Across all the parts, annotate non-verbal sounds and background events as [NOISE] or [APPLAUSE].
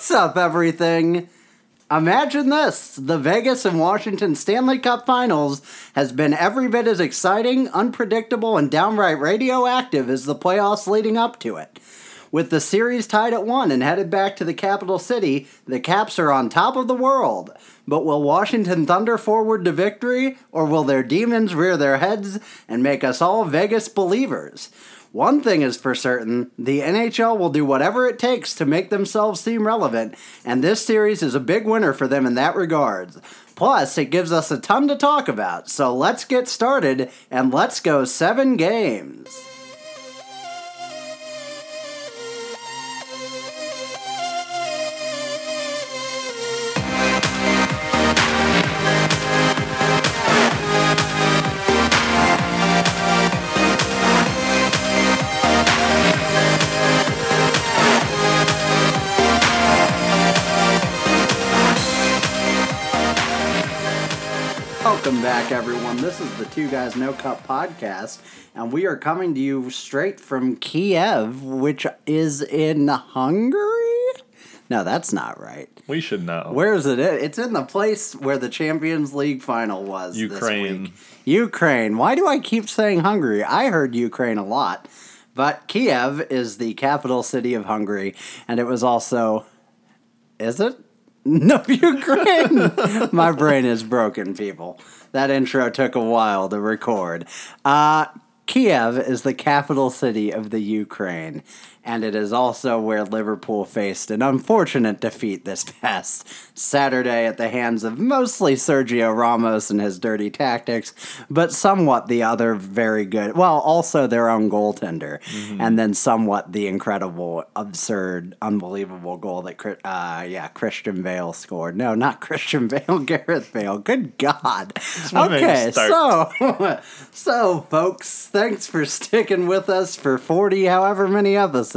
What's up, everything? Imagine this the Vegas and Washington Stanley Cup Finals has been every bit as exciting, unpredictable, and downright radioactive as the playoffs leading up to it. With the series tied at one and headed back to the capital city, the Caps are on top of the world. But will Washington thunder forward to victory, or will their demons rear their heads and make us all Vegas believers? One thing is for certain the NHL will do whatever it takes to make themselves seem relevant, and this series is a big winner for them in that regard. Plus, it gives us a ton to talk about, so let's get started and let's go seven games. Back, everyone. This is the Two Guys No Cup podcast, and we are coming to you straight from Kiev, which is in Hungary. No, that's not right. We should know. Where is it? It's in the place where the Champions League final was. this Ukraine. Ukraine. Why do I keep saying Hungary? I heard Ukraine a lot, but Kiev is the capital city of Hungary, and it was also. Is it? [LAUGHS] No, Ukraine. [LAUGHS] My brain is broken, people. That intro took a while to record. Uh, Kiev is the capital city of the Ukraine, and it is also where Liverpool faced an unfortunate defeat this [LAUGHS] past Saturday at the hands of mostly Sergio Ramos and his dirty tactics, but somewhat the other very good, well, also their own goaltender, and then somewhat the incredible, absurd, unbelievable goal that, uh, yeah, Christian Bale scored. No, not [LAUGHS] Christian Bale, Gareth Bale. Good God. Okay, so, [LAUGHS] so, folks, thanks for sticking with us for 40, however many episodes.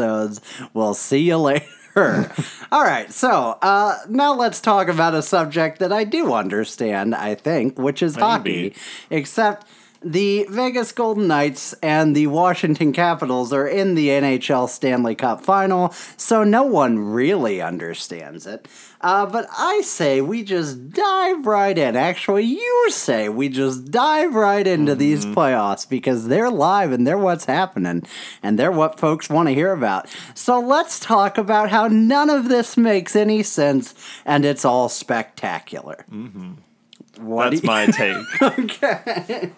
We'll see you later. [LAUGHS] All right, so uh, now let's talk about a subject that I do understand, I think, which is hockey. Except the Vegas Golden Knights and the Washington Capitals are in the NHL Stanley Cup final, so no one really understands it. Uh, but I say we just dive right in. Actually, you say we just dive right into these playoffs because they're live and they're what's happening and they're what folks want to hear about. So let's talk about how none of this makes any sense and it's all spectacular. Mm-hmm. That's my [LAUGHS] take. okay.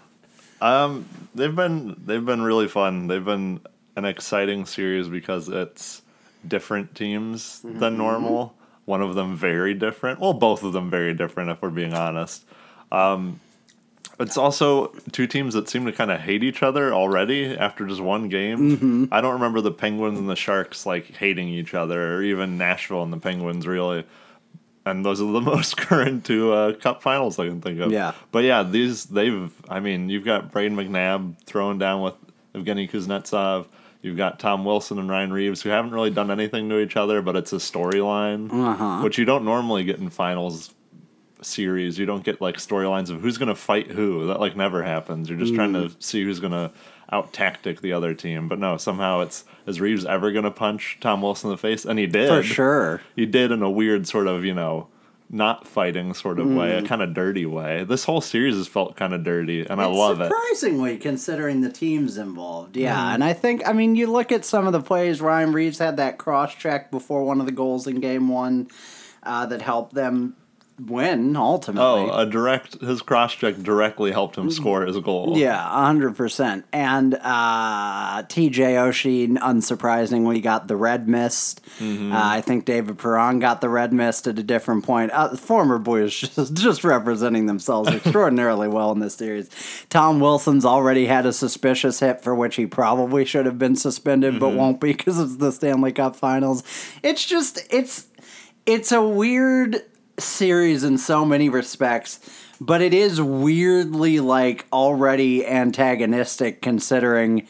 Um, they've been they've been really fun. They've been an exciting series because it's different teams Mm-hmm. than normal. One of them very different. Well, both of them very different, if we're being honest. Um, it's also two teams that seem to kind of hate each other already after just one game. Mm-hmm. I don't remember the Penguins and the Sharks like hating each other, or even Nashville and the Penguins really. And those are the [LAUGHS] most current two uh, Cup finals I can think of. Yeah. But yeah, these they've. I mean, you've got Brayden McNabb throwing down with Evgeny Kuznetsov. You've got Tom Wilson and Ryan Reaves who haven't really done anything to each other, but it's a storyline, Uh-huh. which you don't normally get in finals series. You don't get like storylines of who's going to fight who. That like never happens. You're just trying to Mm. see who's going to out tactic the other team. But no, somehow it's is Reaves ever going to punch Tom Wilson in the face? And he did For sure. he did in a weird sort of you know not fighting sort of way, a Mm. kind of dirty way. This whole series has felt kind of dirty, and I It's love it. Surprisingly, considering the teams involved. Yeah, Mm-hmm. and I think, I mean, you look at some of the plays, Ryan Reaves had that cross check before one of the goals in game one uh, that helped them win ultimately. Oh, a direct his cross check directly helped him score his goal. Mm-hmm. Yeah, hundred percent. And uh, T.J. Oshie, unsurprisingly, got the red mist. Mm-hmm. Uh, I think David Perron got the red mist at a different point. Uh, former boys [LAUGHS] just just representing themselves extraordinarily well in this series. Tom Wilson's already had a suspicious hit for which he probably should have been suspended, but won't be because it's the Stanley Cup Finals. It's just it's it's a weird series in so many respects, but it is weirdly like already antagonistic considering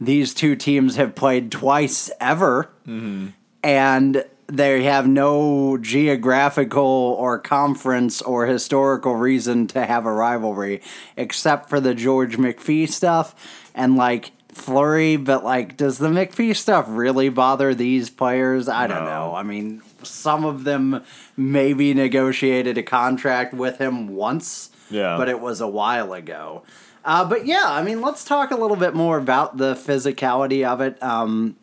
these two teams have played twice ever. Mm-hmm. And they have no geographical or conference or historical reason to have a rivalry except for the George McPhee stuff. And like Fleury, but like, does the McPhee stuff really bother these players? I don't No. know. I mean, some of them maybe negotiated a contract with him once, Yeah. but it was a while ago. Uh, but yeah, I mean, let's talk a little bit more about the physicality of it um,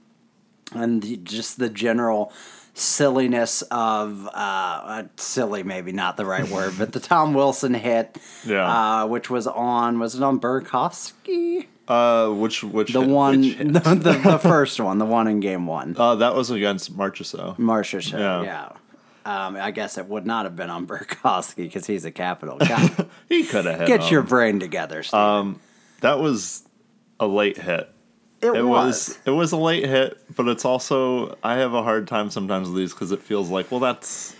and the, just the general silliness of uh, uh, silly, maybe not the right word, but the Tom Wilson hit, [LAUGHS] Yeah. uh, which was on was it on Burakovsky? Uh, which which The hit- one, which [LAUGHS] the, the, the [LAUGHS] first one, the one in game one. Uh, that was against Marchessault. Show, yeah. Yeah. Um, I guess it would not have been on Burakovsky because he's a capital guy. [LAUGHS] He could have hit. Get him. your brain together, Steve. Um, that was a late hit. it, It was. was it was a late hit, but it's also I have a hard time sometimes with these because it feels like well that's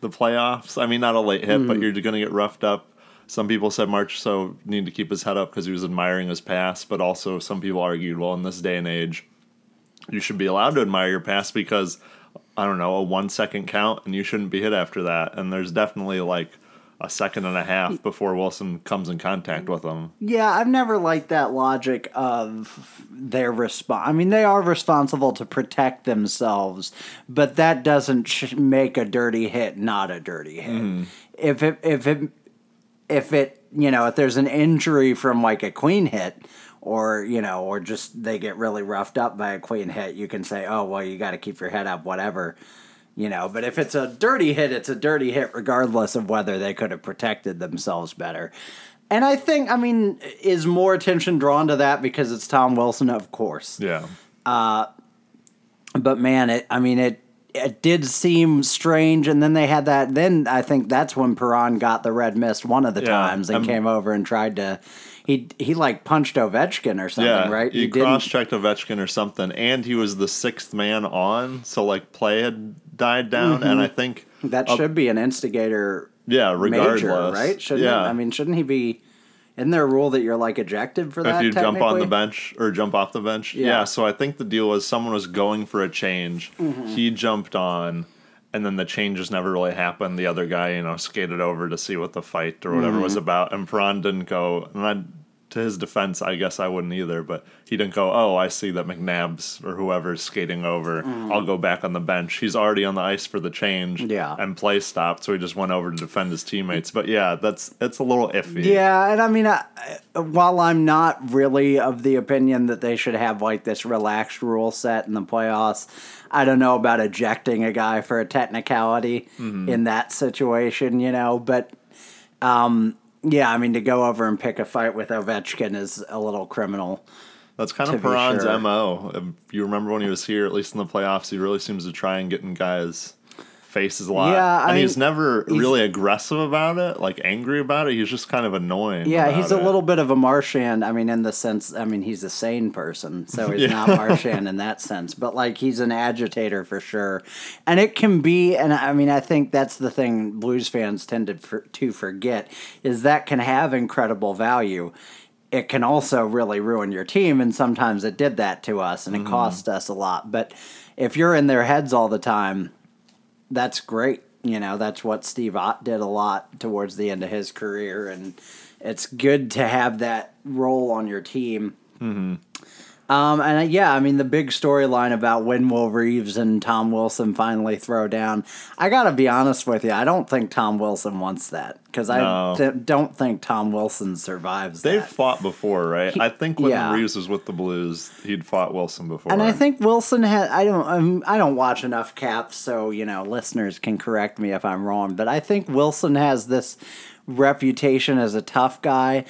the playoffs. I mean, not a late hit, Mm. but you're going to get roughed up. Some people said Marchessault need to keep his head up because he was admiring his pass, but also some people argued, well, in this day and age, you should be allowed to admire your pass because I don't know a one second count and you shouldn't be hit after that. And there's definitely like a second and a half before Wilson comes in contact with him. Yeah, I've never liked that logic of their response. I mean, they are responsible to protect themselves, but that doesn't sh- make a dirty hit not a dirty hit. Mm-hmm. If it if it if it you know if there's an injury from like a queen hit or you know or just they get really roughed up by a queen hit you can say oh well you got to keep your head up whatever you know. But if it's a dirty hit it's a dirty hit regardless of whether they could have protected themselves better. And i think i mean is more attention drawn to that because it's tom wilson of course. Yeah. Uh, but man, it I mean it it did seem strange and then they had that then I think that's when Perron got the red mist one of the Yeah, times and um, came over and tried to he he like punched Ovechkin or something, Yeah, right? He, didn't- cross checked Ovechkin or something, and he was the sixth man on, so like play had died down, and I think that uh, should be an instigator yeah, regardless, major, right? Shouldn't yeah, it? I mean, shouldn't he be isn't there a rule that you're like ejected for that? if you jump on the bench or jump off the bench, Yeah. yeah. So I think the deal was someone was going for a change, Mm-hmm. he jumped on. And then the changes never really happened. The other guy, you know, skated over to see what the fight or whatever was Mm-hmm. about. And Perron didn't go. And I, to his defense, I guess I wouldn't either. But he didn't go. Oh, I see that McNabb's or whoever's skating over. I'll go back on the bench. He's already on the ice for the change. Yeah. And play stopped, so he just went over to defend his teammates. But yeah, that's it's a little iffy. Yeah, and I mean, I- while I'm not really of the opinion that they should have like this relaxed rule set in the playoffs, I don't know about ejecting a guy for a technicality Mm-hmm. in that situation, you know. But um, yeah, I mean, to go over and pick a fight with Ovechkin is a little criminal. That's kind of Perron's sure. mo. If you remember when he was here, at least in the playoffs, he really seems to try and get in guys' faces a lot. Yeah, I and he's never he's- really aggressive about it, like angry about it. He's just kind of annoying. Yeah, he's a it. little bit of a Martian. I mean, in the sense, I mean, he's a sane person, so he's Yeah. not Martian in that sense. But like, he's an agitator for sure, and it can be. And I mean, I think that's the thing Blues fans tend to for, to forget is that can have incredible value. It can also really ruin your team, and sometimes it did that to us, and it mm-hmm. cost us a lot. But if you're in their heads all the time, that's great. You know, that's what Steve Ott did a lot towards the end of his career, and it's good to have that role on your team. Mm-hmm. Um, and uh, yeah, I mean the big storyline about when will Reaves and Tom Wilson finally throw down. I gotta be honest with you, I don't think Tom Wilson wants that because I No. th- don't think Tom Wilson survives. They've that. fought before, right? I think when yeah. Reaves was with the Blues, he'd fought Wilson before. And I think Wilson had. I don't. Um, I don't watch enough Caps, so you know, listeners can correct me if I'm wrong. But I think Wilson has this reputation as a tough guy,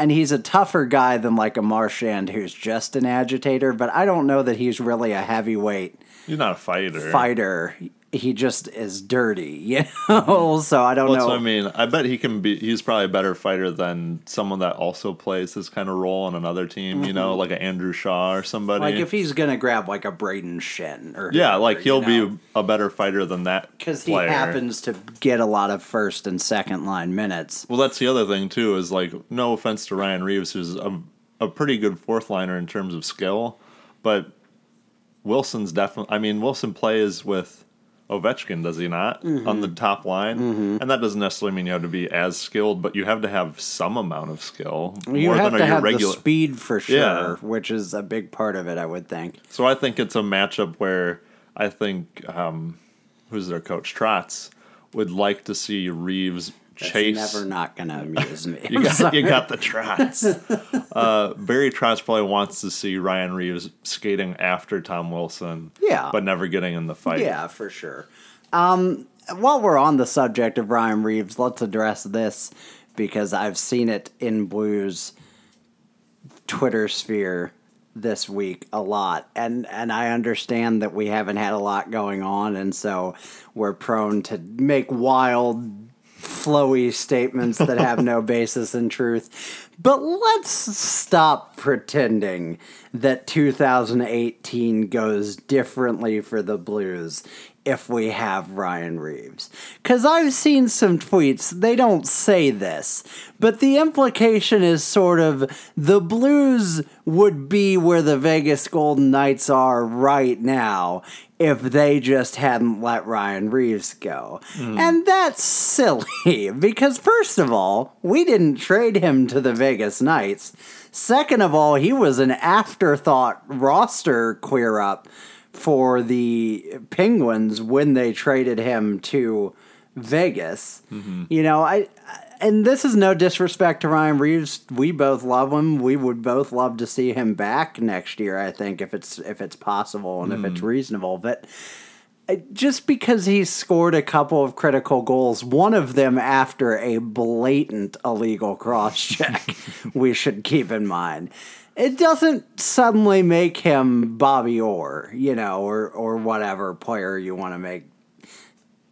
and he's a tougher guy than like a Marchand who's just an agitator. But I don't know that he's really a heavyweight he's not a fighter. fighter. He just is dirty, [LAUGHS] you know. so I don't Well, that's know. what I mean. I bet he can be. He's probably a better fighter than someone that also plays this kind of role on another team. You know, like an Andrew Shaw or somebody. Mm-hmm. Like if he's gonna grab like a Braden Shen or yeah, like he'll you know? be a better fighter than that because he happens to get a lot of first and second line minutes. Well, that's the other thing too. Is like no offense to Ryan Reaves, who's a, a pretty good fourth liner in terms of skill, but Wilson's definitely. I mean, Wilson plays with Ovechkin, does he not? Mm-hmm. On the top line, and that doesn't necessarily mean you have to be as skilled, but you have to have some amount of skill. You more have than to have regular. the speed for sure, Yeah. which is a big part of it, I would think. So I think it's a matchup where I think um, who's their coach Trotz would like to see Reaves That's never not going [LAUGHS] to amuse me. You got, you got the Trotz. [LAUGHS] uh, Barry Trotz probably wants to see Ryan Reaves skating after Tom Wilson. Yeah. But never getting in the fight. Yeah, for sure. Um, while we're on the subject of Ryan Reaves, let's address this because I've seen it in Blues Twitter sphere this week a lot and and I understand that we haven't had a lot going on and so we're prone to make wild flowy statements that have no [LAUGHS] basis in truth. But let's stop pretending that 2018 goes differently for the Blues if we have Ryan Reaves. Because I've seen some tweets, they don't say this, but the implication is sort of the Blues would be where the Vegas Golden Knights are right now if they just hadn't let Ryan Reaves go. Hmm. And that's silly [LAUGHS] because, first of all, we didn't trade him to the Vegas Knights. Second of all, he was an afterthought roster queer up for the Penguins when they traded him to Vegas. You know, I and this is no disrespect to Ryan Reaves. We both love him. We would both love to see him back next year. I think if it's if it's possible and if it's reasonable, but uh, just because he scored a couple of critical goals, one of them after a blatant illegal cross check, [LAUGHS] we should keep in mind. It doesn't suddenly make him Bobby Orr, you know, or or whatever player you want to make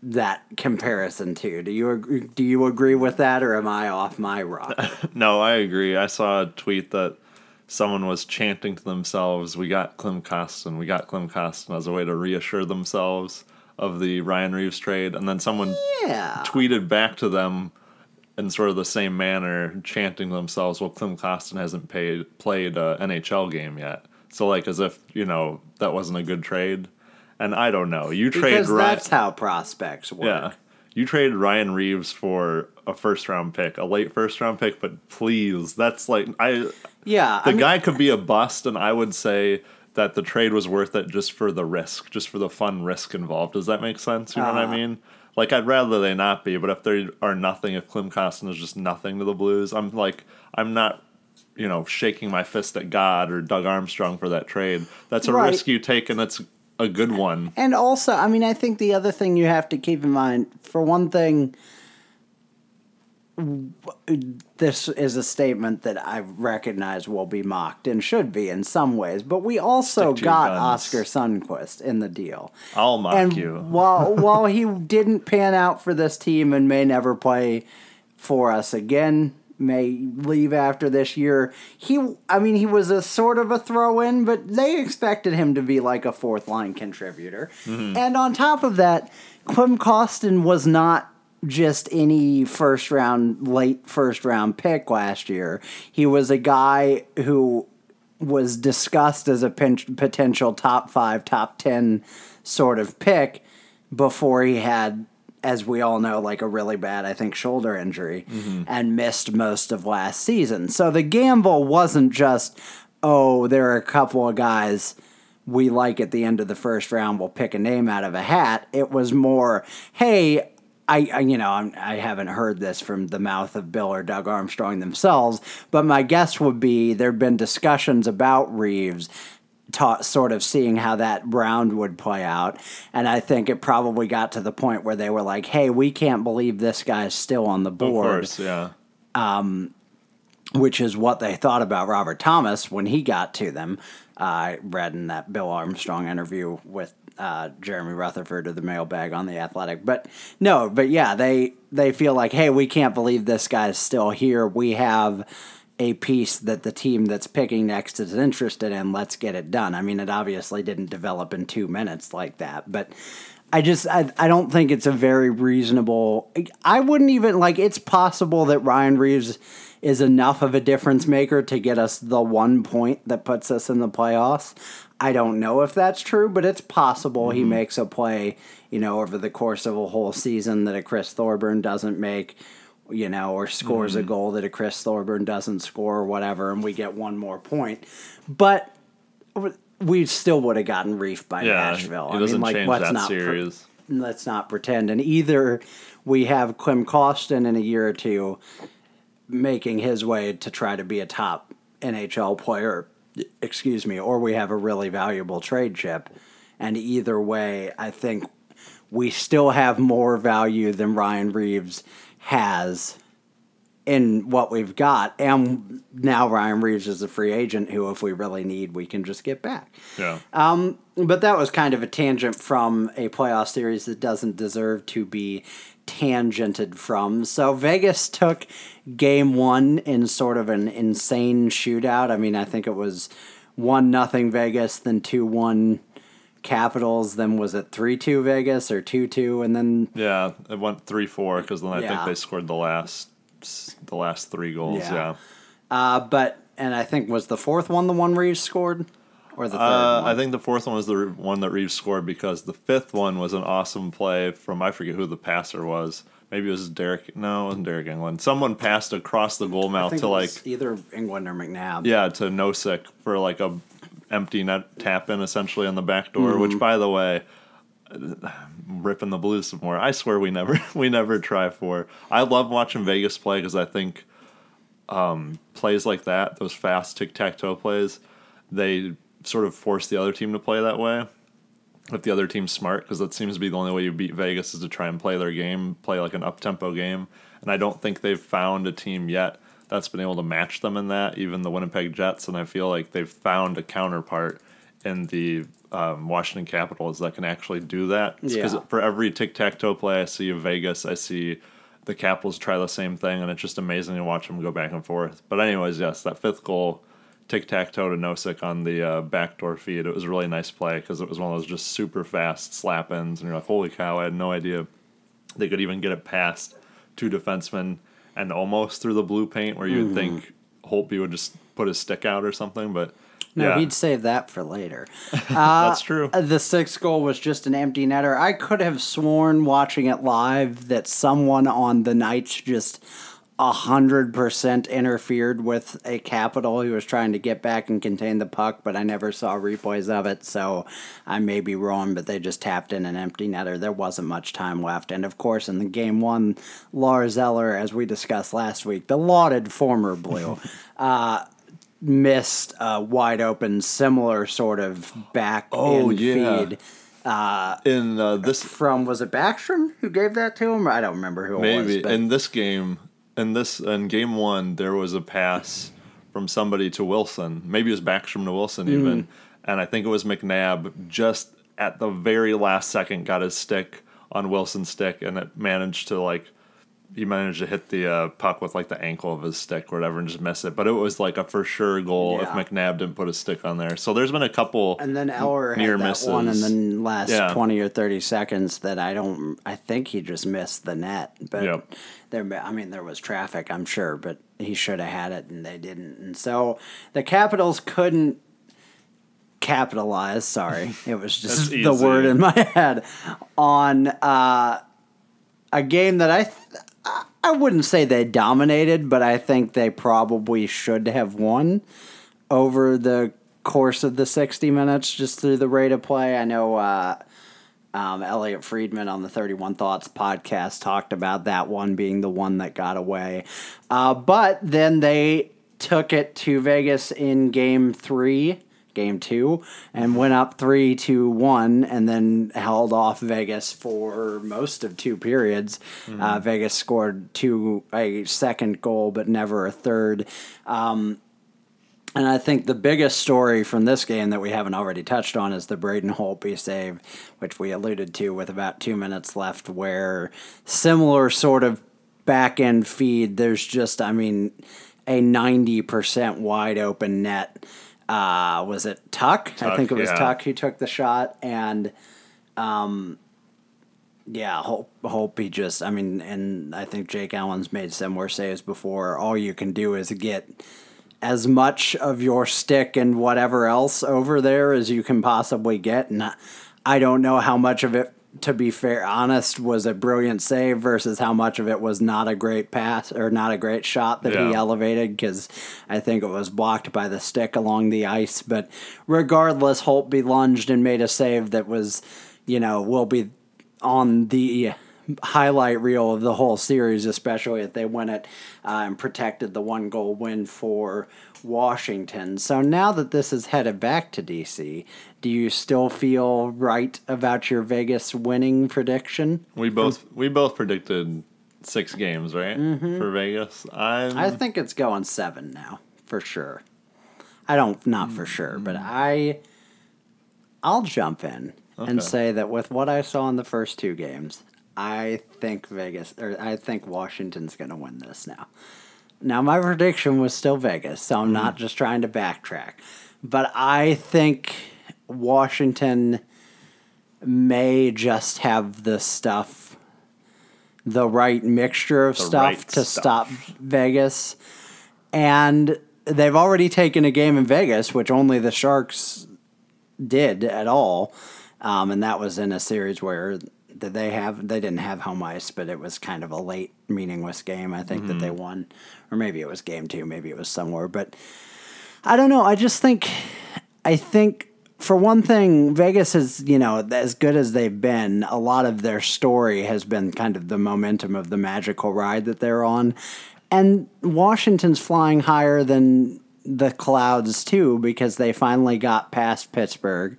that comparison to. Do you agree, do you agree with that, or am I off my rock? [LAUGHS] No, I agree. I saw a tweet that someone was chanting to themselves, "We got Klim Kostin, we got Klim Kostin," as a way to reassure themselves of the Ryan Reaves trade, and then someone yeah, tweeted back to them in sort of the same manner, chanting themselves, "Well, Klim Kostin hasn't paid, played a NHL game yet." So, like, as if you know that wasn't a good trade. And I don't know. You trade because Ryan, that's how prospects work. yeah. You trade Ryan Reaves for a first round pick, a late first round pick, but please, that's like I Yeah, the I mean- guy could be a bust, and I would say that the trade was worth it just for the risk, just for the fun risk involved. Does that make sense? You know what I Uh-huh. mean? Like I'd rather they not be, but if they are nothing, if Klim Kostin is just nothing to the Blues, I'm like I'm not, you know, shaking my fist at God or Doug Armstrong for that trade. That's a Right. risk you take, and that's a good one. And also, I mean, I think the other thing you have to keep in mind, for one thing, this is a statement that I recognize will be mocked and should be in some ways, but we also Stick to your got guns. Oskar Sundqvist in the deal. I'll mock and you. [LAUGHS] while while he didn't pan out for this team and may never play for us again, may leave after this year. He, I mean, he was a sort of a throw in, but they expected him to be like a fourth line contributor. Mm-hmm. And on top of that, Klim Kostin was not just any first round, late first round pick last year. He was a guy who was discussed as a potential top five, top 10 sort of pick before he had, as we all know, like a really bad, I think, shoulder injury mm-hmm. and missed most of last season. So the gamble wasn't just, oh, there are a couple of guys we like at the end of the first round, we'll pick a name out of a hat. It was more, hey, I, I you know I'm, I haven't heard this from the mouth of Bill or Doug Armstrong themselves, but my guess would be there've been discussions about Reaves. Ta- sort of seeing how that round would play out. And I think it probably got to the point where they were like, hey, we can't believe this guy's still on the board. Of course, yeah. which is what they thought about Robert Thomas when he got to them. Uh, I read in that Bill Armstrong interview with uh, Jeremy Rutherford of the Mailbag on the Athletic. But no, but yeah, they they feel like, hey, we can't believe this guy's still here. We have a piece that the team that's picking next is interested in. Let's get it done. I mean, it obviously didn't develop in two minutes like that, but. I just I, I don't think it's a very reasonable I wouldn't even like it's possible that Ryan Reaves is enough of a difference maker to get us the one point that puts us in the playoffs. I don't know if that's true, but it's possible he mm-hmm. makes a play, you know, over the course of a whole season that a Chris Thorburn doesn't make, you know, or scores a mm-hmm. goal that a Chris Thorburn doesn't score or whatever, and we get one more point. But we still would have gotten reefed by Yeah, Nashville. I mean, like, change let's that not pre- let's not pretend. And either we have Klim Kostin in a year or two making his way to try to be a top NHL player, excuse me, or we have a really valuable trade chip. And either way, I think we still have more value than Ryan Reaves has in what we've got. And now Ryan Reaves is a free agent who, if we really need, we can just get back. Yeah. Um, But that was kind of a tangent from a playoff series that doesn't deserve to be tangented from. So Vegas took game one in sort of an insane shootout. I mean, I think it was one nothing Vegas, then two one Capitals, then was it three two Vegas or two two, and then yeah. It went three four because then I Yeah. think they scored the last the last three goals. Yeah. Yeah. uh, but and I think was the fourth one the one where you scored, or the third Uh. I think the fourth one was the re- one that Reaves scored because the fifth one was an awesome play from I forget who the passer was. Maybe it was Derek. No, it wasn't Deryk Engelland. Someone passed across the goal mouth to like either Engelland or McNabb. yeah to Nosek for like a empty net tap in essentially on the back door. Which by the way, ripping the Blues some more. I swear we never [LAUGHS] we never try for. I love watching Vegas play because I think um, plays like that, those fast tic tac toe plays, they sort of force the other team to play that way. If the other team's smart, because that seems to be the only way you beat Vegas is to try and play their game, play like an up tempo game. And I don't think they've found a team yet that's been able to match them in that, even the Winnipeg Jets. And I feel like they've found a counterpart in the um, Washington Capitals that can actually do that. Because Yeah. for every tic tac toe play I see of Vegas, I see the Capitals try the same thing, and it's just amazing to watch them go back and forth. But anyways, yes, that fifth goal, tic tac toe to Nosek on the uh, backdoor feed. It was a really nice play because it was one of those just super fast slap ins, and you're like, holy cow! I had no idea they could even get it past two defensemen and almost through the blue paint, where you'd think Holtby would just put his stick out or something, but. No, yeah, he'd save that for later. [LAUGHS] that's true. Uh, The sixth goal was just an empty netter. I could have sworn watching it live that someone on the Knights just a hundred percent interfered with a capital who was trying to get back and contain the puck, but I never saw replays of it, so I may be wrong, but they just tapped in an empty netter. There wasn't much time left. And of course in the game one, Lars Eller, as we discussed last week, the lauded former blue, [LAUGHS] uh missed a wide open similar sort of back Oh, end yeah. feed In uh, this from was it Backstrom who gave that to him? I don't remember who it Maybe was. But in this game, in this in game one, there was a pass from somebody to Wilson. Maybe it was Backstrom to Wilson Mm-hmm. even, and I think it was McNabb. Just at the very last second, got his stick on Wilson's stick, and it managed to like he managed to hit the uh, puck with like the ankle of his stick or whatever and just miss it. But it was like a for sure goal if Yeah. McNabb didn't put his stick on there. So there's been a couple and then Eller near had that misses. one in the last Yeah. twenty or thirty seconds that I don't. I think he just missed the net. But Yep. There, I mean, there was traffic, I'm sure, but he should have had it and they didn't. And so the Capitals couldn't capitalize. Sorry, it was [LAUGHS] just the word in my [LAUGHS] head on uh, a game that I. Th- I wouldn't say they dominated, but I think they probably should have won over the course of the 60 minutes just through the rate of play. I know uh, um, Elliotte Friedman on the 31 Thoughts podcast talked about that one being the one that got away. Uh, but then they took it to Vegas in game three. Game two, and went up three to one, and then held off Vegas for most of two periods. Uh, Vegas scored two a second goal, but never a third. Um, and I think the biggest story from this game that we haven't already touched on is the Braden Holtby save, which we alluded to with about two minutes left, where similar sort of back end feed, there's just, I mean, a 90% wide open net. Uh, was it Tuch? I think it was yeah. Tuch who took the shot. And um, yeah, hope he just. I mean, and I think Jake Allen's made similar saves before. All you can do is get as much of your stick and whatever else over there as you can possibly get. And I don't know how much of it, to be fair, honest, was a brilliant save versus how much of it was not a great pass or not a great shot that he elevated because I think it was blocked by the stick along the ice. But regardless, Holtby lunged and made a save that was, you know, will be on the highlight reel of the whole series, especially if they win it uh, and protected the one goal win for Washington. So now that this is headed back to DC, do you still feel right about your Vegas winning prediction? We both we both predicted six games, right? For Vegas. Mm-hmm. I think it's going seven now for sure. I don't not for sure, but I I'll jump in and say that with what I saw in the first two games, I think Vegas or I think Washington's going to win this now. Now my prediction was still Vegas, so I'm not just trying to backtrack. But I think Washington may just have the stuff the right mixture of The stuff right to stuff. stop Vegas. And they've already taken a game in Vegas, which only the Sharks did at all. Um, and that was in a series where did they have they didn't have home ice, but it was kind of a late meaningless game. I think that they mm-hmm. won, or maybe it was game two, maybe it was somewhere. But I don't know. I just think I think for one thing, Vegas is you know as good as they've been. A lot of their story has been kind of the momentum of the magical ride that they're on, and Washington's flying higher than the clouds too because they finally got past Pittsburgh,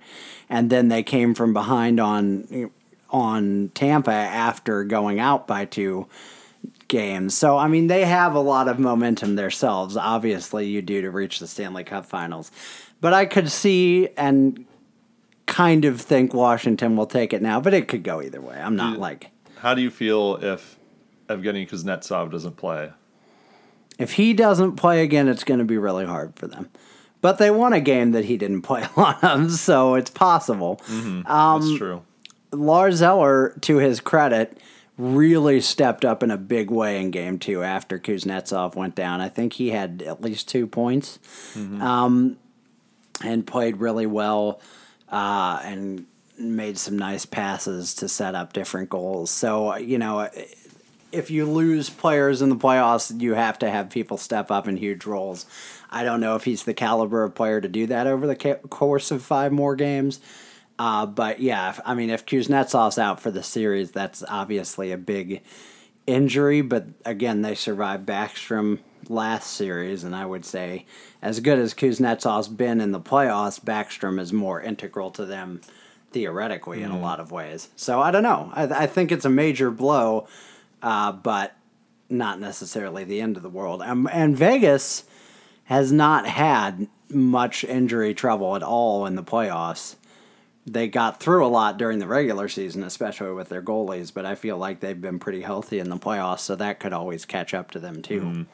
and then they came from behind on on Tampa after going out by two games. So I mean, they have a lot of momentum themselves. Obviously, you do to reach the Stanley Cup Finals, but I could see and kind of think Washington will take it now. But it could go either way. I'm not like How do you feel if Evgeny Kuznetsov doesn't play? if he doesn't play again, it's going to be really hard for them. But they won a game that he didn't [LAUGHS] play a lot of, so it's possible. Um, That's true. Lars Eller, to his credit, really stepped up in a big way in game two after Kuznetsov went down. I think he had at least two points um, and played really well uh, and made some nice passes to set up different goals. So, you know, if you lose players in the playoffs, you have to have people step up in huge roles. I don't know if he's the caliber of player to do that over the course of five more games. Uh, but yeah, if, I mean, if Kuznetsov's out for the series, that's obviously a big injury. But again, they survived Backstrom last series, and I would say, as good as Kuznetsov's been in the playoffs, Backstrom is more integral to them theoretically in a lot of ways. So I don't know. I, I think it's a major blow, uh, but not necessarily the end of the world. Um, and Vegas has not had much injury trouble at all in the playoffs. They got through a lot during the regular season, especially with their goalies, but I feel like they've been pretty healthy in the playoffs, so that could always catch up to them too.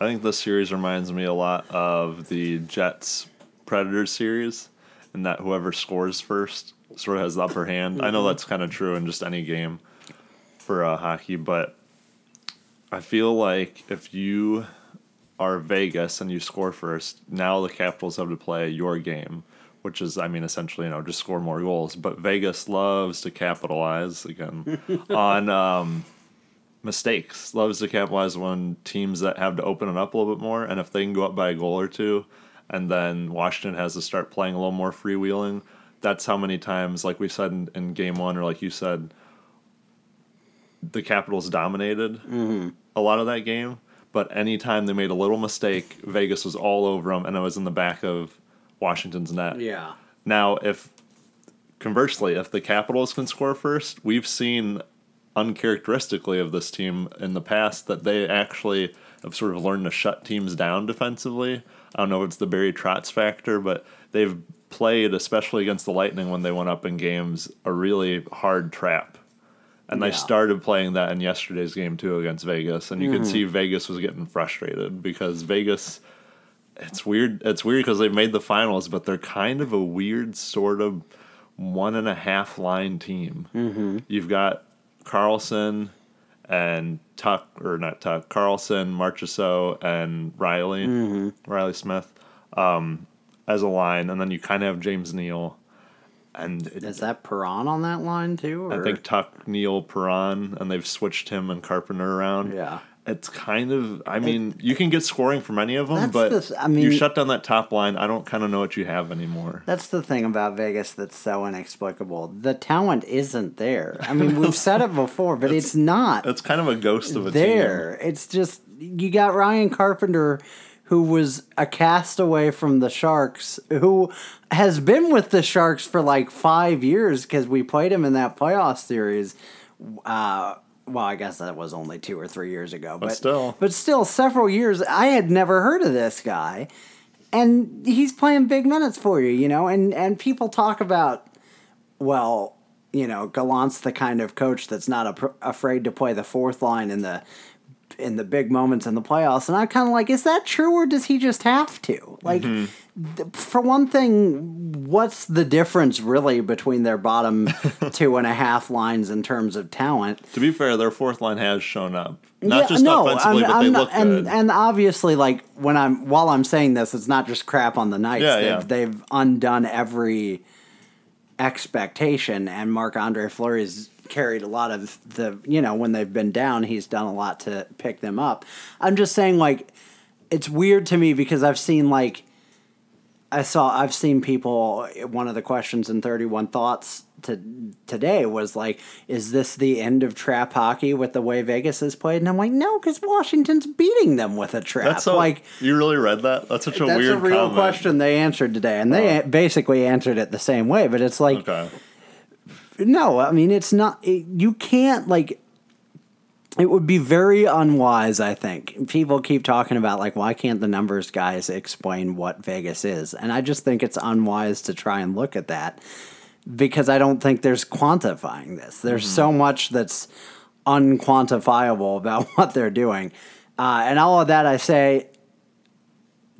I think this series reminds me a lot of the Jets Predators series, and that whoever scores first sort of has the upper hand. I know that's kind of true in just any game for uh, hockey, but I feel like if you are Vegas and you score first, now the Capitals have to play your game, which is, I mean, essentially, you know, just score more goals. But Vegas loves to capitalize again [LAUGHS] on um, mistakes. Loves to capitalize on teams that have to open it up a little bit more, and if they can go up by a goal or two, and then Washington has to start playing a little more freewheeling. That's how many times, like we said in, in game one, or like you said, the Capitals dominated a lot of that game. But anytime they made a little mistake, Vegas was all over them, and it was in the back of Washington's net. Yeah. Now, if conversely, if the Capitals can score first, we've seen uncharacteristically of this team in the past that they actually have sort of learned to shut teams down defensively. I don't know if it's the Barry Trotz factor, but they've played, especially against the Lightning when they went up in games, a really hard trap. And they started playing that in yesterday's game too against Vegas, and you could mm-hmm. see Vegas was getting frustrated because Vegas it's weird. It's weird because they've made the finals, but they're kind of a weird sort of one and a half line team. Mm-hmm. You've got Karlsson and Tuch or not Tuch Karlsson, Marchessault, and Reilly Mm-hmm. Reilly Smith um, as a line, and then you kind of have James Neal, and it, Is that Perron on that line too? Or? I think Tuch Neal Perron, and they've switched him and Carpenter around. Yeah. It's kind of, I mean, you can get scoring from any of them, but the th- I mean- you shut down that top line. I don't kind of know what you have anymore. That's the thing about Vegas that's so inexplicable. The talent isn't there. I mean, we've [LAUGHS] said it before, but it's not It's kind of a ghost of a there. It's just you got Ryan Carpenter, who was a castaway from the Sharks, who has been with the Sharks for like five years because we played him in that playoff series. Uh, well, I guess that was only two or three years ago, but, still. but still, several years. I had never heard of this guy, and he's playing big minutes for you, you know. And and people talk about, well, you know, Gallant's the kind of coach that's not a, afraid to play the fourth line in the in the big moments in the playoffs. And I'm kind of like, is that true, or does he just have to? Like, mm-hmm. th- for one thing, what's the difference really between their bottom [LAUGHS] two and a half lines in terms of talent? To be fair, their fourth line has shown up. Not just offensively, but they not- look and, good. And obviously, like when I'm while I'm saying this, it's not just crap on the Knights. Yeah, they've, yeah. they've undone every expectation, and Marc Andre Fleury's carried a lot of the you know when they've been down, he's done a lot to pick them up. I'm just saying, like it's weird to me because I've seen like I saw I've seen people one of the questions in 31 thoughts to today was like is this the end of trap hockey with the way Vegas is played and I'm like no cuz Washington's beating them with a trap That's so, like you really read that? That's such a that's weird a real comment. question they answered today and they basically answered it the same way but it's like Okay. No, I mean it's not. It, you can't like. It would be very unwise, I think. People keep talking about like, why can't the numbers guys explain what Vegas is? And I just think it's unwise to try and look at that because I don't think there's quantifying this. There's so much that's unquantifiable about [LAUGHS] what they're doing, uh, and all of that I say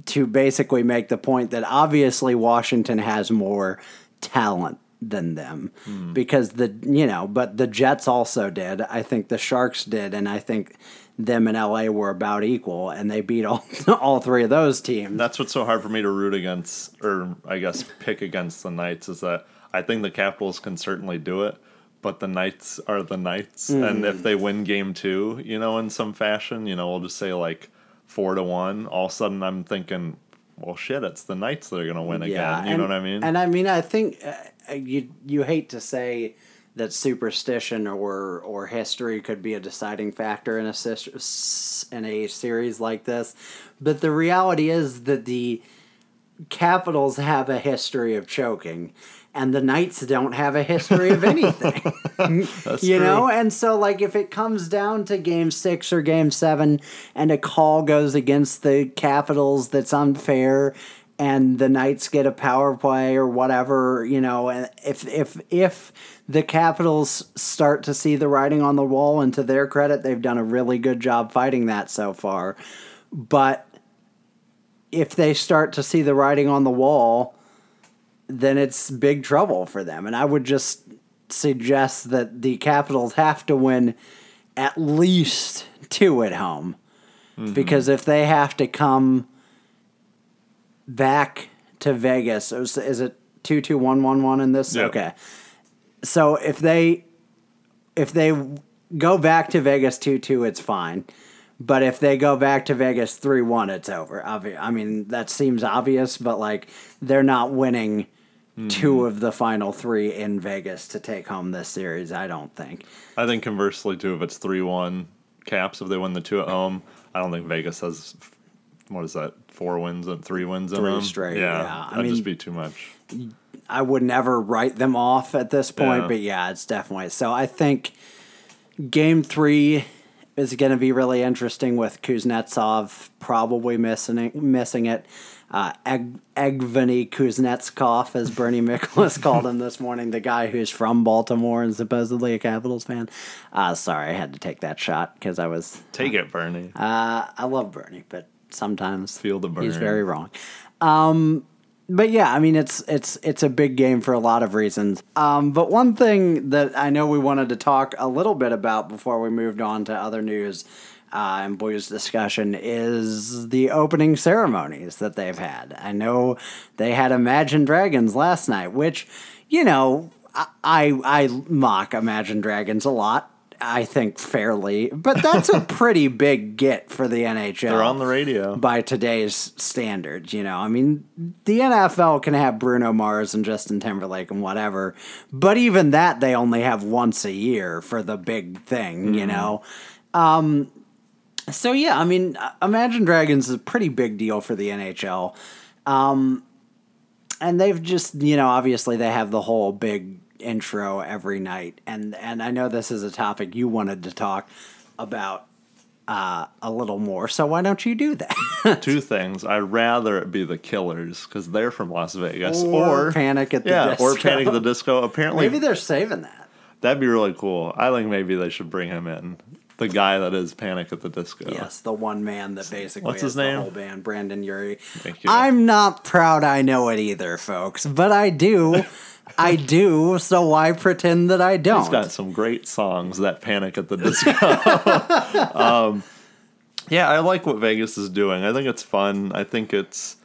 to basically make the point that obviously Washington has more talent than them because the you know but the Jets also did I think the Sharks did and I think them and LA were about equal and they beat all [LAUGHS] all three of those teams That's what's so hard for me to root against, or I guess pick against the Knights, is that I think the Capitals can certainly do it, but the Knights are the Knights, and Mm. if they win Game Two, you know, in some fashion, you know, we'll just say like four to one. All of a sudden, I'm thinking, well, shit, it's the Knights that are gonna win again. You and- know what I mean? And I mean, I think uh, you you hate to say that superstition or or history could be a deciding factor in a in a series like this, but the reality is that the Capitals have a history of choking. And the Knights don't have a history of [LAUGHS] anything. [LAUGHS] You true. know and so like if it comes down to game six or game seven and a call goes against the capitals that's unfair and the knights get a power play or whatever you know and if if if the capitals start to see the writing on the wall and to their credit they've done a really good job fighting that so far but if they start to see the writing on the wall then it's big trouble for them. And I would just suggest that the Capitals have to win at least two at home. Mm-hmm. Because if they have to come back to Vegas, is is it 2 2 1 1 1 in this? Yeah. Okay. So if they if they go back to Vegas 2 2, it's fine. But if they go back to Vegas 3 1, it's over. I mean, that seems obvious, but like they're not winning mm-hmm. two of the final three in Vegas to take home this series, I don't think. I think conversely too, if it's three one Caps, if they win the two at home, I don't think Vegas has what is that four wins and three wins in Three them. straight, Yeah, yeah. I that'd mean- just be too much. I would never write them off at this point, Yeah. but yeah, it's definitely so. I think game three is going to be really interesting with Kuznetsov probably missing it, missing it. Uh, Eg- Egveny Kuznetskov, as Bernie [LAUGHS] Miklasz called him this morning, the guy who's from Baltimore and supposedly a Capitals fan. Uh, sorry, I had to take that shot because I was Take it, Bernie. uh, I love Bernie, but sometimes Feel the burn. he's very wrong. Um, but yeah, I mean it's it's it's a big game for a lot of reasons. Um, but one thing that I know we wanted to talk a little bit about before we moved on to other news uh, and Blues discussion is the opening ceremonies that they've had. I know they had Imagine Dragons last night, which you know I I, I mock Imagine Dragons a lot. I think fairly, but that's a [LAUGHS] pretty big get for the NHL They're on the radio. by today's standards. You know, I mean, the NFL can have Bruno Mars and Justin Timberlake and whatever, but even that they only have once a year for the big thing. You know, um, so yeah, I mean, Imagine Dragons is a pretty big deal for the NHL. Um, and they've just, you know, obviously they have the whole big intro every night, and and I know this is a topic you wanted to talk about uh, a little more. So why don't you do that? [LAUGHS] Two things. I'd rather it be the Killers because they're from Las Vegas, Or or, Panic at the yeah, or Panic at the Disco. Apparently, Maybe they're saving that. that'd be really cool. I think maybe they should bring him in. The guy that is Panic at the Disco. Yes, the one man that basically What's is his the name? whole band, Brendon Urie. Thank you. I'm not proud I know it either, folks, but I do. [LAUGHS] I do, so why pretend that I don't? He's got some great songs. That Panic at the Disco. [LAUGHS] um, yeah, I like what Vegas is doing. I think it's fun. I think it's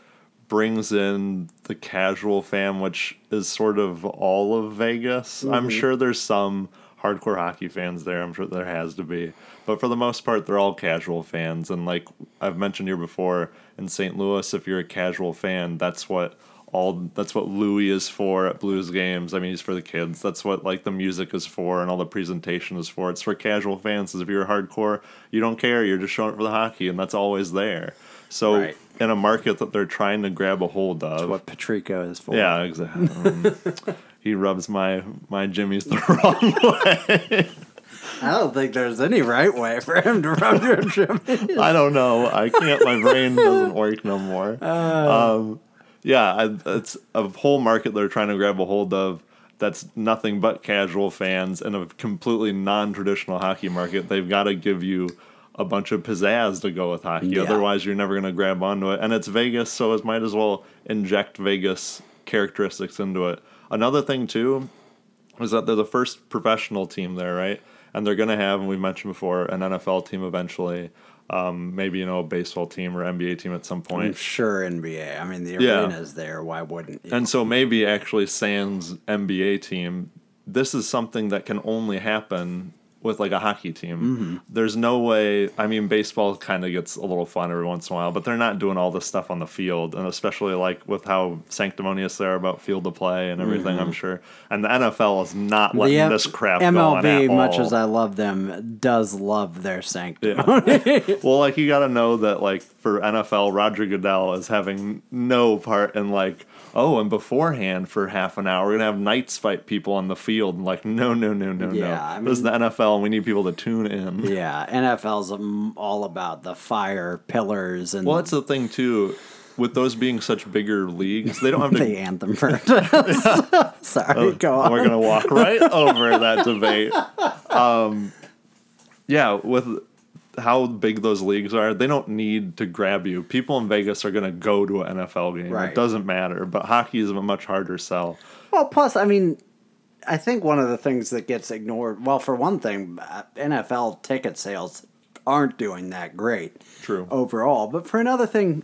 brings in the casual fan, which is sort of all of Vegas. I'm sure there's some hardcore hockey fans there. I'm sure there has to be. But for the most part, they're all casual fans. And like I've mentioned here before, in St. Louis, if you're a casual fan, that's what all that's what Louie is for at Blues games. I mean, he's for the kids. That's what like the music is for and all the presentation is for. It's for casual fans. 'Cause if you're hardcore, you don't care. You're just showing up for the hockey, and that's always there. So Right. in a market that they're trying to grab a hold of, what Patrico is for. yeah, exactly. Um, [LAUGHS] he rubs my my Jimmy's the [LAUGHS] wrong way. I don't think there's any right way for him to rub your [LAUGHS] jimmy. I don't know. I can't. My brain doesn't work no more. um, yeah, I, it's a whole market they're trying to grab a hold of. That's nothing but casual fans and a completely non-traditional hockey market. They've got to give you a bunch of pizzazz to go with hockey. Yeah. Otherwise, you're never going to grab onto it. And it's Vegas, so it might as well inject Vegas characteristics into it. Another thing too is that they're the first professional team there, right? And they're going to have, and we mentioned before, an NFL team eventually. Um, maybe you know a baseball team or NBA team at some I'm point. sure NBA. I mean, the Yeah. arena's there. Why wouldn't you? And so maybe actually Sans NBA team, this is something that can only happen with like a hockey team. Mm-hmm. There's no way. I mean, baseball kind of gets a little fun every once in a while, but they're not doing all this stuff on the field, and especially like with how sanctimonious they are about field of play and everything. I'm sure, and the NFL is not letting Mm-hmm. M- this crap go on MLB, much all. as I love them, does love their sanctum. [LAUGHS] well, like you got to know that, like for NFL, Roger Goodell is having no part in like, oh, and beforehand for half an hour we're gonna have Knights fight people on the field. And like, no, no, no, no, Yeah, no. I this is the NFL, and we need people to tune in. yeah, NFL's um, all about the fire pillars and Well, that's the thing too. With those being such bigger leagues, they don't have [LAUGHS] to. the anthem first. [LAUGHS] Sorry, go on. We're gonna walk right over that debate. Um, yeah, with how big those leagues are, they don't need to grab you. People in Vegas are gonna go to an NFL game. Right. It doesn't matter. But hockey is a much harder sell. Well, plus, I mean, I think one of the things that gets ignored. Well, for one thing, uh, NFL ticket sales aren't doing that great. True. Overall, but for another thing,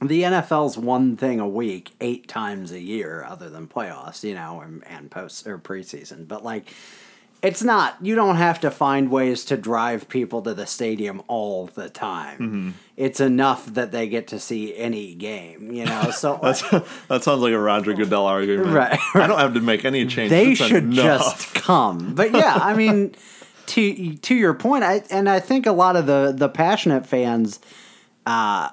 the NFL's one thing a week, eight times a year, other than playoffs, you know, and, and post or preseason. But like, it's not. You don't have to find ways to drive people to the stadium all the time. Mm-hmm. It's enough that they get to see any game, you know. So [LAUGHS] that sounds like a Roger Goodell argument. [LAUGHS] Right. I don't have to make any changes. they should enough. just come. But yeah, I [LAUGHS] mean, to to your point, I and I think a lot of the the passionate fans, uh,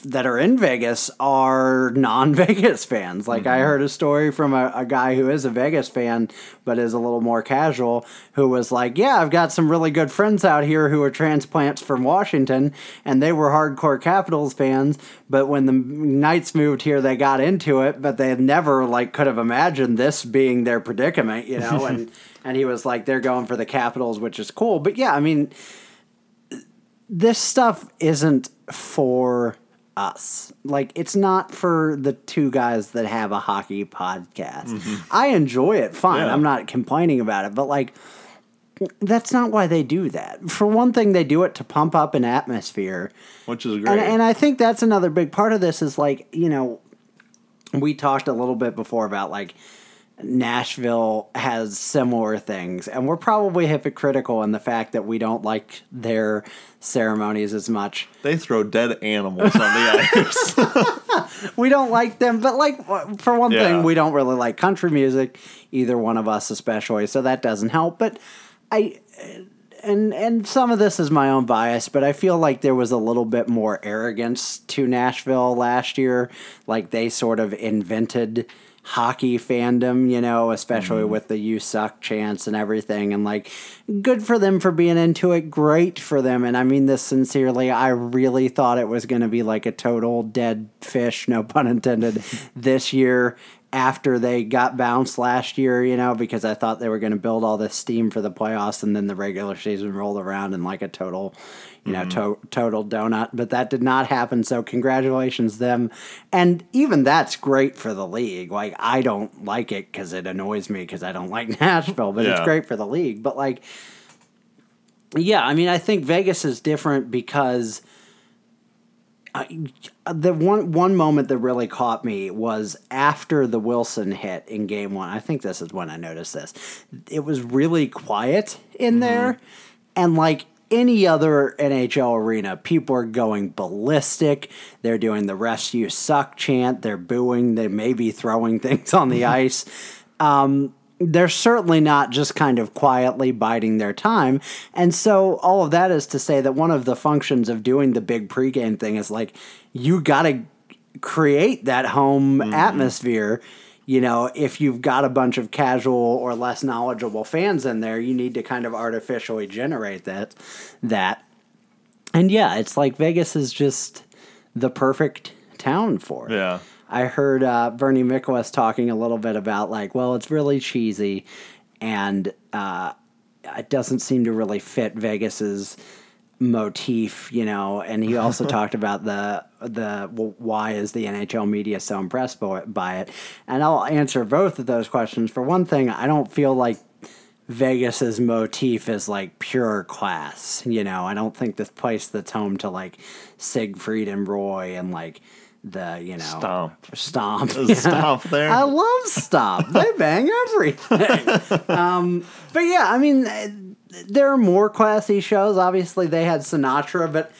that are in Vegas are non-Vegas [LAUGHS] fans. Like I mm-hmm. heard a story from a, a guy who is a Vegas fan, but is a little more casual, who was like, "Yeah, I've got some really good friends out here who are transplants from Washington, and they were hardcore Capitals fans. But when the Knights moved here, they got into it, but they never like could have imagined this being their predicament, you know." and [LAUGHS] and he was like, "They're going for the Capitals, which is cool." But yeah, I mean this stuff isn't for us. Like it's not for the two guys that have a hockey podcast. Mm-hmm. I enjoy it fine. Yeah. I'm not complaining about it, but like that's not why they do that. For one thing, they do it to pump up an atmosphere. which is great. And, and I think that's another big part of this is like, you know, we talked a little bit before about like Nashville has similar things, and we're probably hypocritical in the fact that we don't like their ceremonies as much. they throw dead animals on the [LAUGHS] ice. [LAUGHS] We don't like them, but like for one Yeah. thing, we don't really like country music, either one of us especially, so that doesn't help. But I and and some of this is my own bias, but I feel like there was a little bit more arrogance to Nashville last year. Like they sort of invented hockey fandom, you know, especially mm-hmm. with the you suck chants and everything and like good for them for being into it, great for them. And I mean this sincerely. I really thought it was going to be like a total dead fish, no pun intended, [LAUGHS] this year after they got bounced last year, you know, because I thought they were going to build all this steam for the playoffs and then the regular season rolled around in like a total, you know, mm-hmm. to- total donut. But that did not happen. So congratulations them. And even that's great for the league. Like I don't like it because it annoys me because I don't like [LAUGHS] Nashville, but it's great for the league. But like, yeah, I mean, I think Vegas is different because I, the one one moment that really caught me was after the Wilson hit in game one. I think this is when I noticed this. It was really quiet in there, and like any other NHL arena, people are going ballistic. They're doing the "Rest You Suck" chant. They're booing. They may be throwing [LAUGHS] things on the ice. Um, they're certainly not just kind of quietly biding their time. And so all of that is to say that one of the functions of doing the big pregame thing is like you got to create that home mm-hmm. atmosphere. You know, if you've got a bunch of casual or less knowledgeable fans in there, you need to kind of artificially generate that that. And yeah, it's like Vegas is just the perfect town for it. yeah. I heard uh, Bernie Miklasz talking a little bit about like, well, it's really cheesy, and uh, it doesn't seem to really fit Vegas's motif, you know. And he also [LAUGHS] talked about the the well, why is the NHL media so impressed by it, by it. And I'll answer both of those questions. For one thing, I don't feel like Vegas's motif is like pure class. You know, I don't think this place that's home to like Siegfried and Roy and like the you know Stomp. stomp Stomp [LAUGHS] there? I love stomp. they [LAUGHS] bang everything. um, but yeah, I mean, there are more classy shows. Obviously, they had Sinatra, but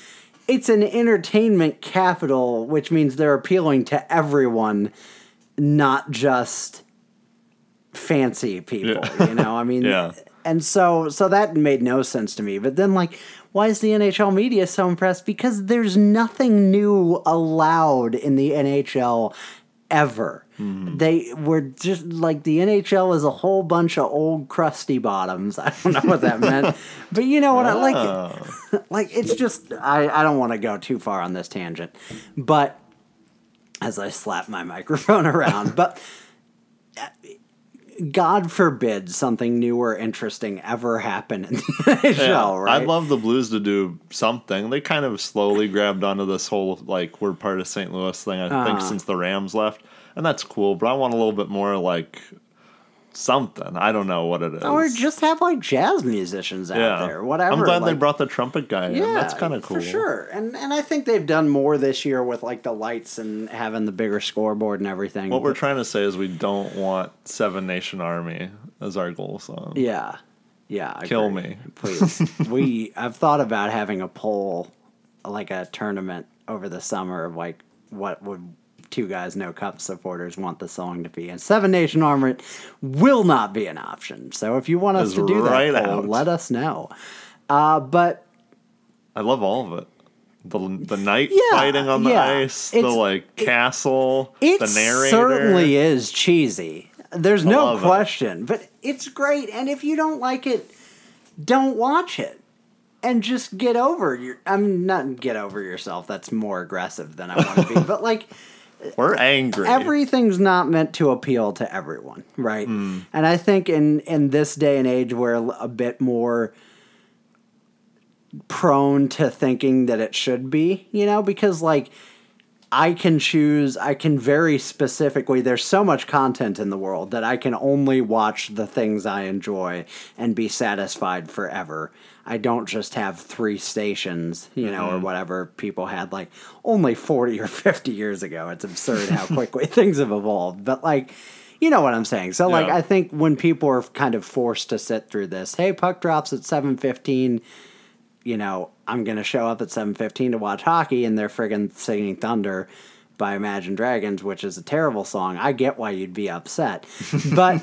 it's an entertainment capital, which means they're appealing to everyone, not just fancy people. Yeah. You know, I mean, Yeah. And so so that made no sense to me. But then, like, why is the NHL media so impressed? Because there's nothing new allowed in the NHL ever. Hmm. They were just like the NHL is a whole bunch of old crusty bottoms. [LAUGHS] I don't know what that meant, but you know what I like. Oh. [LAUGHS] Like it's just I I don't want to go too far on this tangent, but as I slap my microphone [LAUGHS] around, but. Uh, God forbid something new or interesting ever happen in the [LAUGHS] Yeah, right? I'd love the Blues to do something. They kind of slowly grabbed onto this whole like we're part of St. Louis thing. I think Uh-huh. since the Rams left, and that's cool. But I want a little bit more like something. I don't know what it is. or just have like jazz musicians out yeah, there, whatever. I'm glad they brought the trumpet guy in. that's kind of cool. For sure. And and I think they've done more this year with like the lights and having the bigger scoreboard and everything. What we're trying to say is we don't want Seven Nation Army as our goal song. Yeah. Yeah. I Kill agree. me. Please. [LAUGHS] we I've thought about having a poll like a tournament over the summer of like what would two guys no cup supporters want the song to be and seven nation armor will not be an option so if you want us to do right that poll, let us know uh, but I love all of it. The the night Yeah, fighting on the yeah. ice, the like castle, It the narrator. certainly is cheesy. There's no love it. question, but it's great. And if you don't like it, don't watch it. And just get over your. I mean, not get over yourself. That's more aggressive than I want to be. [LAUGHS] But like, We're angry. everything's not meant to appeal to everyone, right? Hmm. And I think in in this day and age, we're a bit more prone to thinking that it should be, you know, because like I can choose, I can very specifically, there's so much content in the world that I can only watch the things I enjoy and be satisfied forever. I don't just have three stations, you know, or mm-hmm. whatever people had like only 40 or 50 years ago. It's absurd how [LAUGHS] quickly things have evolved. But like, you know what I'm saying. So like Yeah. I think when people are kind of forced to sit through this, hey, puck drops at 7:15, you know, I'm going to show up at 7:15 to watch hockey and they're friggin' singing Thunder by Imagine Dragons, which is a terrible song. I get why you'd be upset. [LAUGHS] But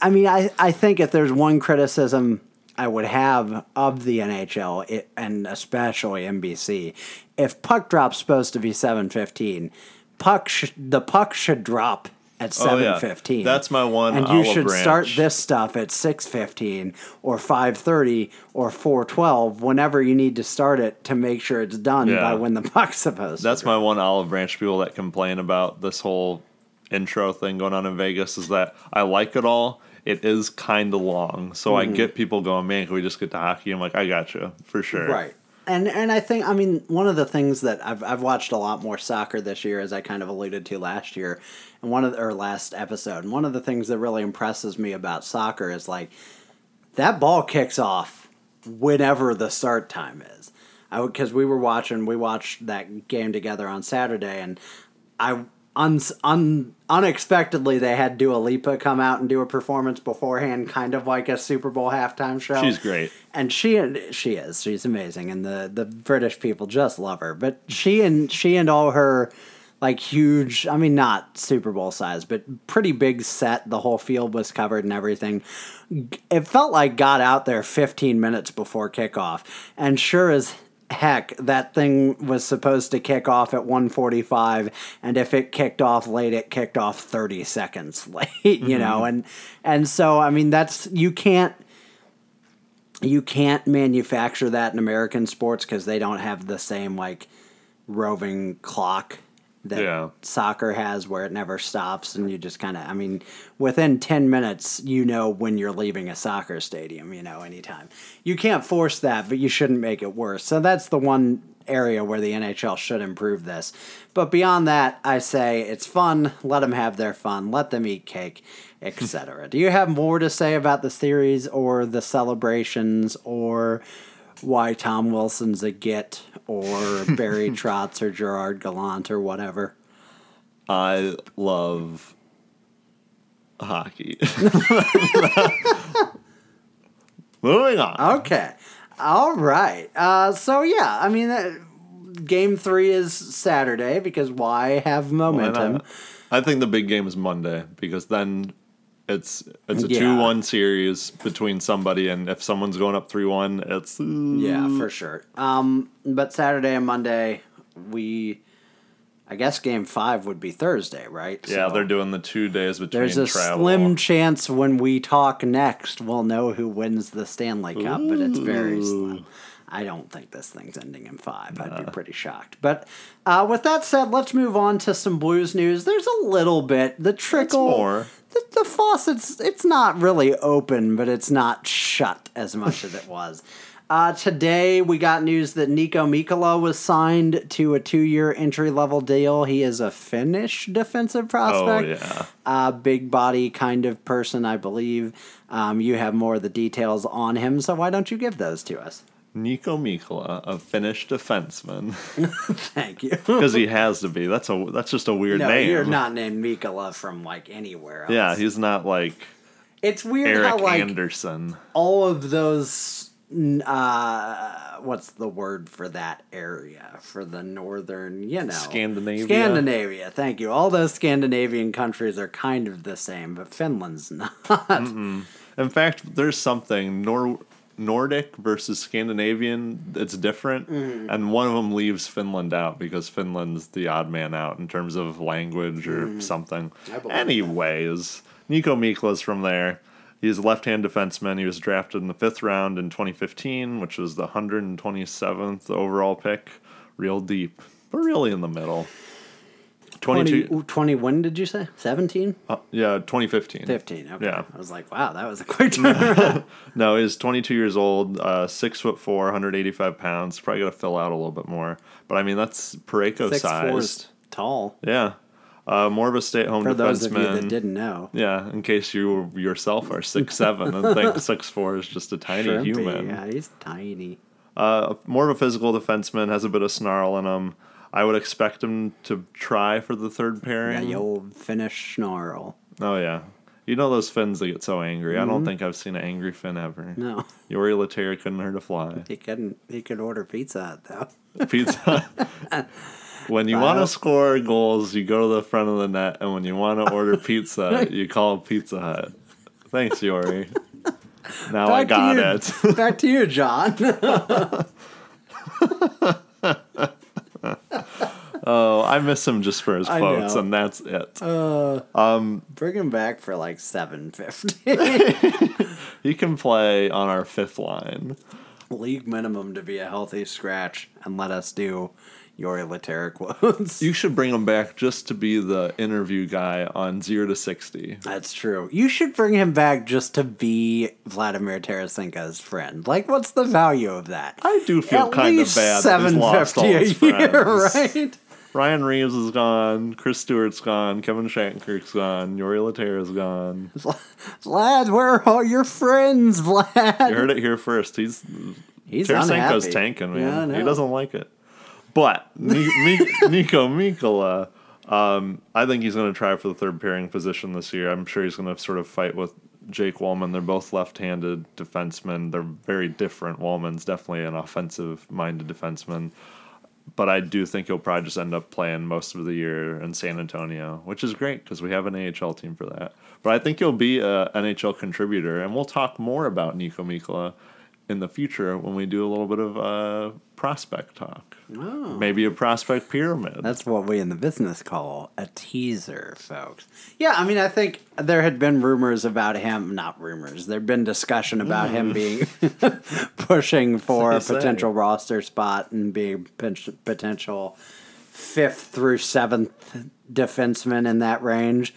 I mean, I, I think if there's one criticism I would have of the NHL it, and especially NBC, if puck drop's supposed to be 7:15, puck sh- the puck should drop at Oh, yeah. 7:15. That's my one And you should start this stuff at 6:15 or 5:30 or 4:12 whenever you need to start it to make sure it's done Yeah. by when the puck's supposed That's my one olive branch people that complain about this whole intro thing going on in Vegas is that I like it all. It is kind of long, so Mm-hmm. I get people going, "Man, can we just get to hockey?" I'm like, "I got you for sure." Right. And and I think I mean one of the things that I've I've watched a lot more soccer this year as I kind of alluded to last year and one of the, or last episode. And one of the things that really impresses me about soccer is like that ball kicks off whenever the start time is. I because we were watching we watched that game together on Saturday and I un, un, unexpectedly they had Dua Lipa come out and do a performance beforehand kind of like a Super Bowl halftime show. She's great. and she and she is. She's amazing. And the the british people just love her. But she and she and all her like huge i mean not super bowl size but pretty big set the whole field was covered and everything it felt like got out there 15 minutes before kickoff. And sure as heck that thing was supposed to kick off at 145 and if it kicked off late it kicked off 30 seconds [LAUGHS] late you know? Mm-hmm. And and so i mean that's you can't you can't manufacture that in American sports because they don't have the same like roving clock that Yeah. soccer has where it never stops and you just kind of I mean within 10 minutes you know when you're leaving a soccer stadium you know anytime. You can't force that but you shouldn't make it worse. So that's the one area where the NHL should improve this. But beyond that I say it's fun. Let them have their fun. Let them eat cake etc do you have more to say about the series or the celebrations or why Tom Wilson's a git or Barry [LAUGHS] Trotz or Gerard Gallant or whatever. I love hockey. [LAUGHS] Moving on. Okay. All right. Uh, so, yeah, I mean, uh, game three is Saturday because why have momentum? not? I think the big game is Monday because then it's it's a Yeah. two one series between somebody, and if someone's going up three one, it's Yeah, for sure. Um, but Saturday and Monday, we, I guess game five would be Thursday, right? yeah. So They're doing the two days between There's a travel. slim chance when we talk next, we'll know who wins the Stanley Cup, but it's very slim. I don't think this thing's ending in five. I'd be pretty shocked. But uh, with that said, let's move on to some Blues news. There's a little bit the trickle. more. The, the faucet's it's not really open, but it's not shut as much as it was. [LAUGHS] Uh, today we got news that Niko Mikkola was signed to a two-year entry-level deal. He is a Finnish defensive prospect. Oh prospect yeah. uh, big body kind of person, I believe. Um, you have more of the details on him, so why don't you give those to us? Niko Mikkola, a Finnish defenseman, [LAUGHS] Thank you. [LAUGHS] because he has to be. That's a that's just a weird no, name. you're not named Mikkola from like anywhere else. Yeah, he's not like it's weird Eric how like Anderson. all of those. Uh, what's the word for that area for the northern? You know, Scandinavia? Scandinavia. Thank you. All those Scandinavian countries are kind of the same, but Finland's [LAUGHS] not. In fact, there's something Nor- Nordic versus Scandinavian, it's different, Mm-hmm. and one of them leaves Finland out because Finland's the odd man out in terms of language or something. I believe Anyways, Niko Mikkola's from there. He's a left-hand defenseman. He was drafted in the fifth round in 2015, which was the 127th overall pick. Real deep, but really in the middle. 22 20, 20 when did you say? 17? uh, yeah, 2015. 15. Okay. Yeah. I was like, wow, that was a quick turnaround. [LAUGHS] No, he's 22 years old, uh, six foot four, 185 pounds. Probably got to fill out a little bit more, but I mean that's Pareko Six sized. tall. Yeah, uh, more of a stay-at-home For those of you that didn't know. Yeah, in case you yourself are six [LAUGHS] seven and think six four is just a tiny Shrimpy, human. Yeah, he's tiny. Uh, more of a physical defenseman, has a bit of snarl in him. I would expect him to try for the third Yeah, pairing. the old Finnish snarl. Oh yeah, you know those Finns that get so angry. I Mm-hmm. don't think I've seen an angry Finn ever. No, [LAUGHS] Jori Lehtera couldn't hurt a fly. he couldn't. He could order Pizza though. [LAUGHS] Pizza. [LAUGHS] when you Wow. want to score goals, you go to the front of the net, and when you want to order pizza, you call Pizza Hut. Thanks, Jori. Now I Back to got you- it. Back to you, John. Oh, I miss him just for his I quotes, know. and that's it. Um, Bring him back for like seven fifty. [LAUGHS] he can play on our fifth line. League minimum to be a healthy scratch, and let us do Jori Lehtera quotes. You should bring him back just to be the interview guy on zero to sixty. That's true. You should bring him back just to be Vladimir Tarasenko's friend. Like, what's the value of that? I do feel At kind of bad lost 750 a year, friends. [LAUGHS] right? Ryan Reaves is gone. Chris Stewart's gone. Kevin Shattenkirk's gone. Jori Lehtera's gone. [LAUGHS] Vlad, where are all your friends, Vlad? You heard it here first. He's He's Tarasenko's tanking, Yeah, man. he doesn't like it. But [LAUGHS] Niko Mikkola, um, I think he's going to try for the third pairing position this year. I'm sure he's going to sort of fight with Jake Walman. They're both left-handed defensemen. They're very different. Walman's definitely an offensive-minded defenseman. But I do think he'll probably just end up playing most of the year in San Antonio, which is great because we have an AHL team for that. But I think he'll be a NHL contributor, and we'll talk more about Niko Mikkola in the future when we do a little bit of uh, prospect talk. Oh. Maybe a prospect pyramid. That's what we in the business call a teaser, folks. Yeah, I mean, I think there had been rumors about him, not rumors, there'd been discussion about him being [LAUGHS] pushing for a Say, say. potential roster spot and being potential fifth through seventh defenseman in that range.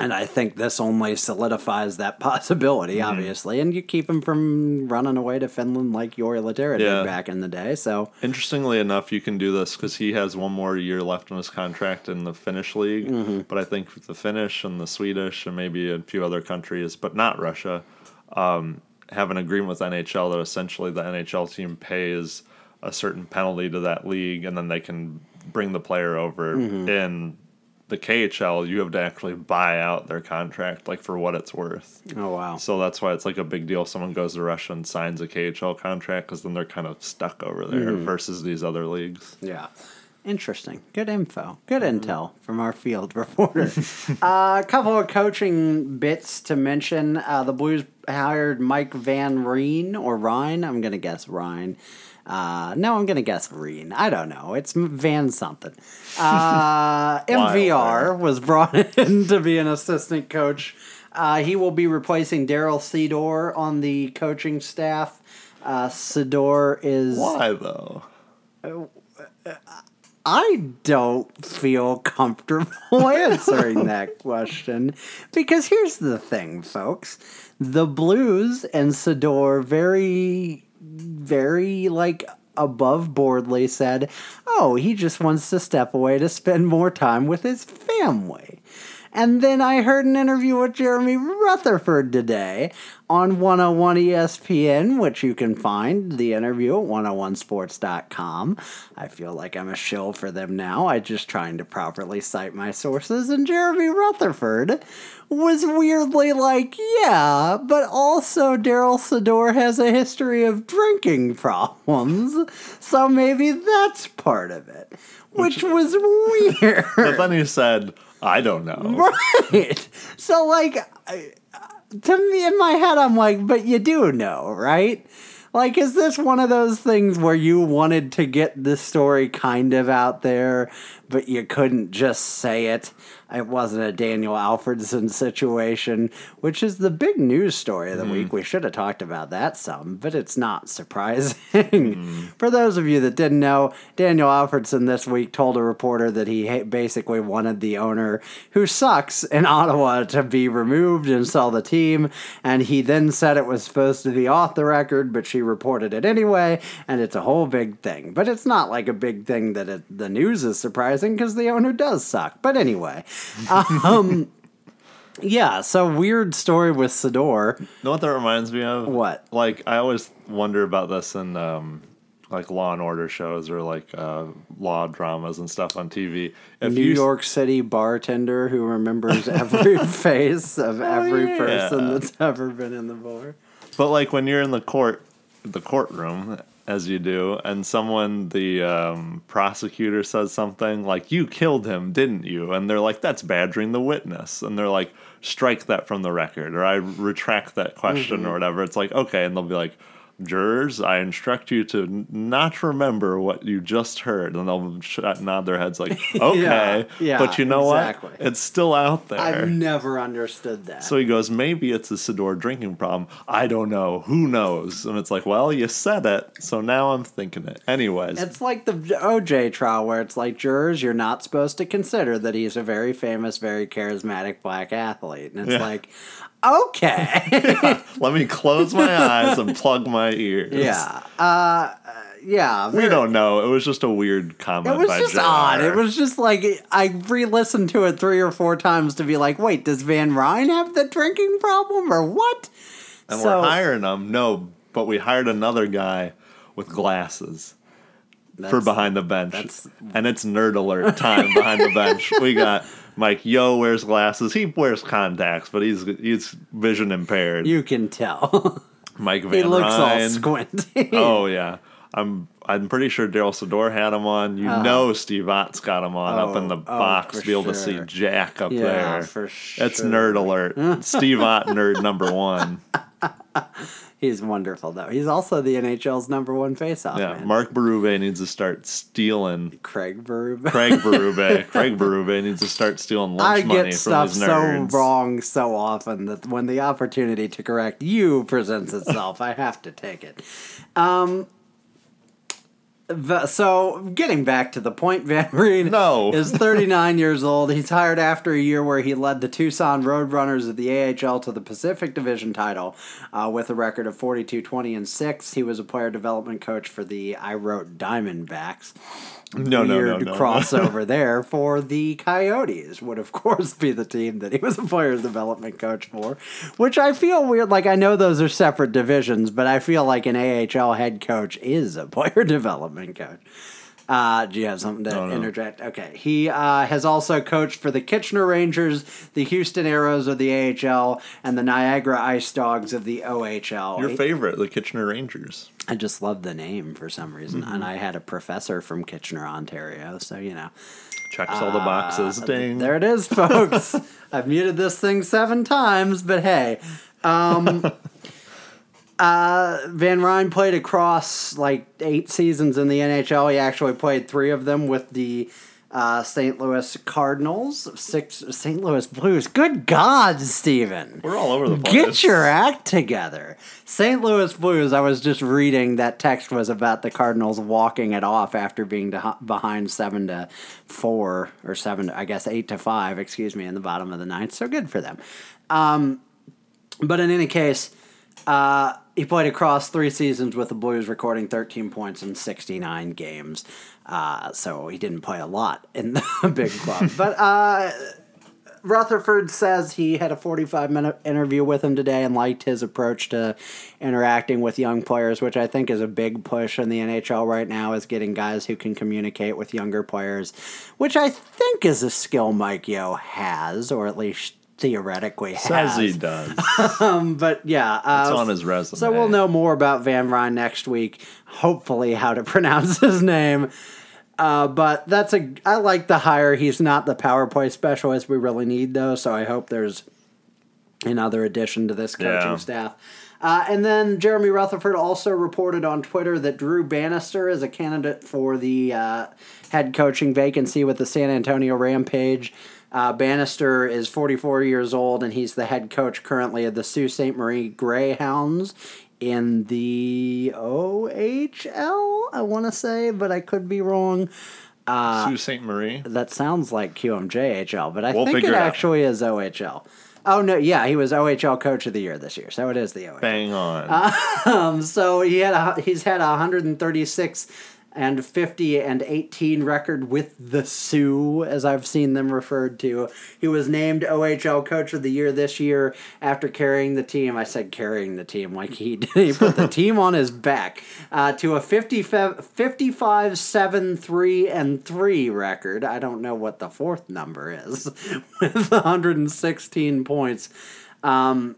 And I think this only solidifies that [LAUGHS] possibility, Mm-hmm. obviously. And you keep him from running away to Finland like Jori Lehtera Yeah. did back in the day. So, Interestingly enough, you can do this because he has one more year left on his contract in the Finnish league. Mm-hmm. But I think the Finnish and the Swedish and maybe a few other countries, but not Russia, um, have an agreement with NHL that essentially the NHL team pays a certain penalty to that league, and then they can bring the player over. Mm-hmm. In the KHL, you have to actually buy out their contract, like for what it's worth. oh, wow. So that's why it's like a big deal. Someone goes to Russia and signs a KHL contract because then they're kind of stuck over there Mm-hmm. versus these other leagues. Yeah. Interesting. Good info. Good intel from our field [LAUGHS] reporter. uh, a couple of coaching bits to mention. Uh, the Blues hired Mike Van Reen or Ryan. I'm going to guess Ryan. Uh, no, I'm going to guess Reen. I don't know. It's Van something. [LAUGHS] Uh, MVR was brought [LAUGHS] in to be an assistant coach. Uh, he will be replacing Daryl Sedor on the coaching staff. Uh, Sedor is. Why though? I don't feel comfortable [LAUGHS] answering that question because here's the thing, folks. The Blues and Sydor very, very like above boardly said, oh, he just wants to step away to spend more time with his family. And then I heard an interview with Jeremy Rutherford today on 101 ESPN, which you can find the interview at 101sports.com. I feel like I'm a shill for them now. I'm just trying to properly cite my sources. And Jeremy Rutherford was weirdly like, yeah, but also Darryl Sydor has a history of drinking problems. So maybe that's part of it. Which was weird. But then he said, "I don't know." [LAUGHS] Right. So, like, to me, in my head, I'm like, but you do know, right? Like, is this one of those things where you wanted to get the story kind of out there, but you couldn't just say it? It wasn't a Daniel Alfredsson situation, which is the big news story of the hmm. week. We should have talked about that some, but it's not surprising. [LAUGHS] For those of you that didn't know, Daniel Alfredsson this week told a reporter that he basically wanted the owner, who sucks in Ottawa, to be removed and sell the team. And he then said it was supposed to be off the record, but she reported it anyway, and it's a whole big thing. But it's not like a big thing that it, the news is surprising because the owner does suck. But anyway, um, yeah. So weird story with Sydor. know what that reminds me of? What? Like I always wonder about this in um, like Law and Order shows or like uh, law dramas and stuff on TV. If New you York City bartender who remembers every [LAUGHS] face of every yeah. person that's ever been in the bar. But like when you're in the court, the courtroom, as you do, and someone, the um, prosecutor says something like, "You killed him, didn't you?" and they're like, "That's badgering the witness," and they're like, "Strike that from the record," or "I retract that question," or whatever. It's like, okay, and they'll be like. Jurors, I instruct you to not remember what you just heard, and they'll sh- nod their heads like, [LAUGHS] "Okay." yeah, but you know exactly. what? It's still out there. I've never understood that. So he goes, maybe it's a Sydor drinking problem. I don't know. Who knows? And it's like, well, you said it, so now I'm thinking it. Anyways, It's like the OJ trial where it's like jurors, you're not supposed to consider that he's a very famous, very charismatic black athlete. And it's Yeah. like, okay. [LAUGHS] let me close my eyes and plug my ears. yeah. Uh, yeah. We don't know. It was just a weird comment. It was by just JR. odd. It was just like I re-listened to it three or four times to be like, wait, does Van Ryn have the drinking problem or what? And So- we're hiring him. No, but we hired another guy with glasses for behind the bench. that's- And it's nerd alert time behind the bench. We got Mike Yeo wears glasses. He wears contacts, but he's he's vision impaired. You can tell. [LAUGHS] Mike Van he looks all squinty. Oh yeah, I'm I'm pretty sure Darryl Sydor had him on. You oh. know Steve Ott's got him on up in the. Oh, oh, box to be able to see. Jack up Yeah, there. for That's sure. nerd alert. [LAUGHS] Steve Ott nerd number one. [LAUGHS] He's wonderful though. He's also the NHL's number one faceoff Yeah, man. Mark Berube needs to start stealing. Craig Berube. Craig Berube. [LAUGHS] Craig Berube needs to start stealing lunch I money get from stuff these so wrong so often that when the opportunity to correct you presents itself, I have to take it. Um, so getting back to the point, [LAUGHS] Van Reen No. is 39 years old. He's hired after a year where he led the Tucson Roadrunners of the AHL to the Pacific Division title uh, with a record of 42, 20, and 6. He was a player development coach for the I Wrote Diamondbacks No, no, weird no, no. crossover there for the Coyotes would of course be the team that he was a players development coach for, which I feel weird. Like I know those are separate divisions, but I feel like an AHL head coach is a player [LAUGHS] development coach. Uh, do you have something to No, no. interject? Okay. He uh, has also coached for the Kitchener Rangers, the Houston Aeros of the AHL, and the Niagara Ice Dogs of the OHL. Your favorite, the Kitchener Rangers. I just love the name for some reason. Mm-hmm. And I had a professor from Kitchener, Ontario, so you know. Checks all the boxes. Ding. There it is, folks. [LAUGHS] I've muted this thing seven times, but hey. Um, [LAUGHS] uh, Van Ryn played across like eight seasons in the NHL. He actually played three of them with the uh, St. Louis Cardinals, six St. Louis Blues. Good God, Steven. We're all over the place. Get your act together. St. Louis Blues, I was just reading that text was about the Cardinals walking it off after being to, behind 7 to 4 or 7 to, I guess 8 to 5, excuse me, in the bottom of the ninth. So good for them. Um, but in any case, uh, he played across three seasons with the Blues, recording 13 points in 69 games. Uh, so he didn't play a lot in the [LAUGHS] big club. but uh, Rutherford says he had a 45 minute interview with him today and liked his approach to interacting with young players, which I think is a big push in the NHL right now, is getting guys who can communicate with younger players, which I think is a skill Mike Yeo has, or at least theoretically Says he does. [LAUGHS] But yeah, uh, It's on his resume. so we'll know more about Van Ryn next week. Hopefully, how to [LAUGHS] pronounce his name. Uh, but that's a. I like the hire. He's not the power play specialist we really need, though. So I hope there's another addition to this coaching Yeah. staff. Uh, and then Jeremy Rutherford also reported on Twitter that Drew Bannister is a candidate for the uh, head coaching vacancy with the San Antonio Rampage. Uh, Bannister is 44 years old, and he's the head coach currently of the Sault Ste. Marie Greyhounds in the OHL, I want to say, but I could be wrong. Uh, Sault Ste. Marie. That sounds like QMJHL, but I We'll think it actually is OHL. Oh no, yeah, he was OHL Coach of the Year this year, so it is the OHL. Bang on. [LAUGHS] Um, so he had a, he's had a 136 and 50 and 18 record with the Soo, as I've seen them referred to. He was named OHL Coach of the Year this year after carrying the team. I said carrying the team like he [LAUGHS] did. He put the team on his back uh, to a 50, 55 7 3 and 3 record. I don't know what the fourth number is [LAUGHS] with 116 points. Um,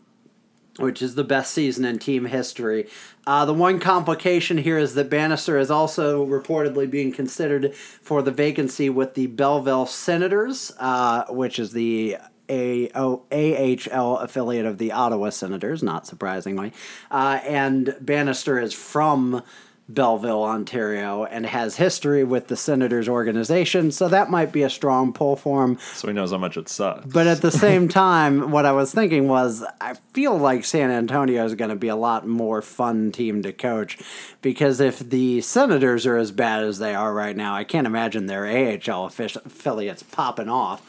which is the best season in team history. Uh, the one complication here is that Bannister is also reportedly being considered for the vacancy with the Belleville Senators, uh, which is the AHL affiliate of the Ottawa Senators, not surprisingly. Uh, and Bannister is from Belleville, Ontario, and has history with the Senators organization, so that might be a strong pull for him. so he knows how much it sucks. But at the same time, what I was thinking was, I feel like San Antonio is going to be a lot more fun team to coach because if the Senators are as bad as they are right now, I can't imagine their AHL affiliates popping off.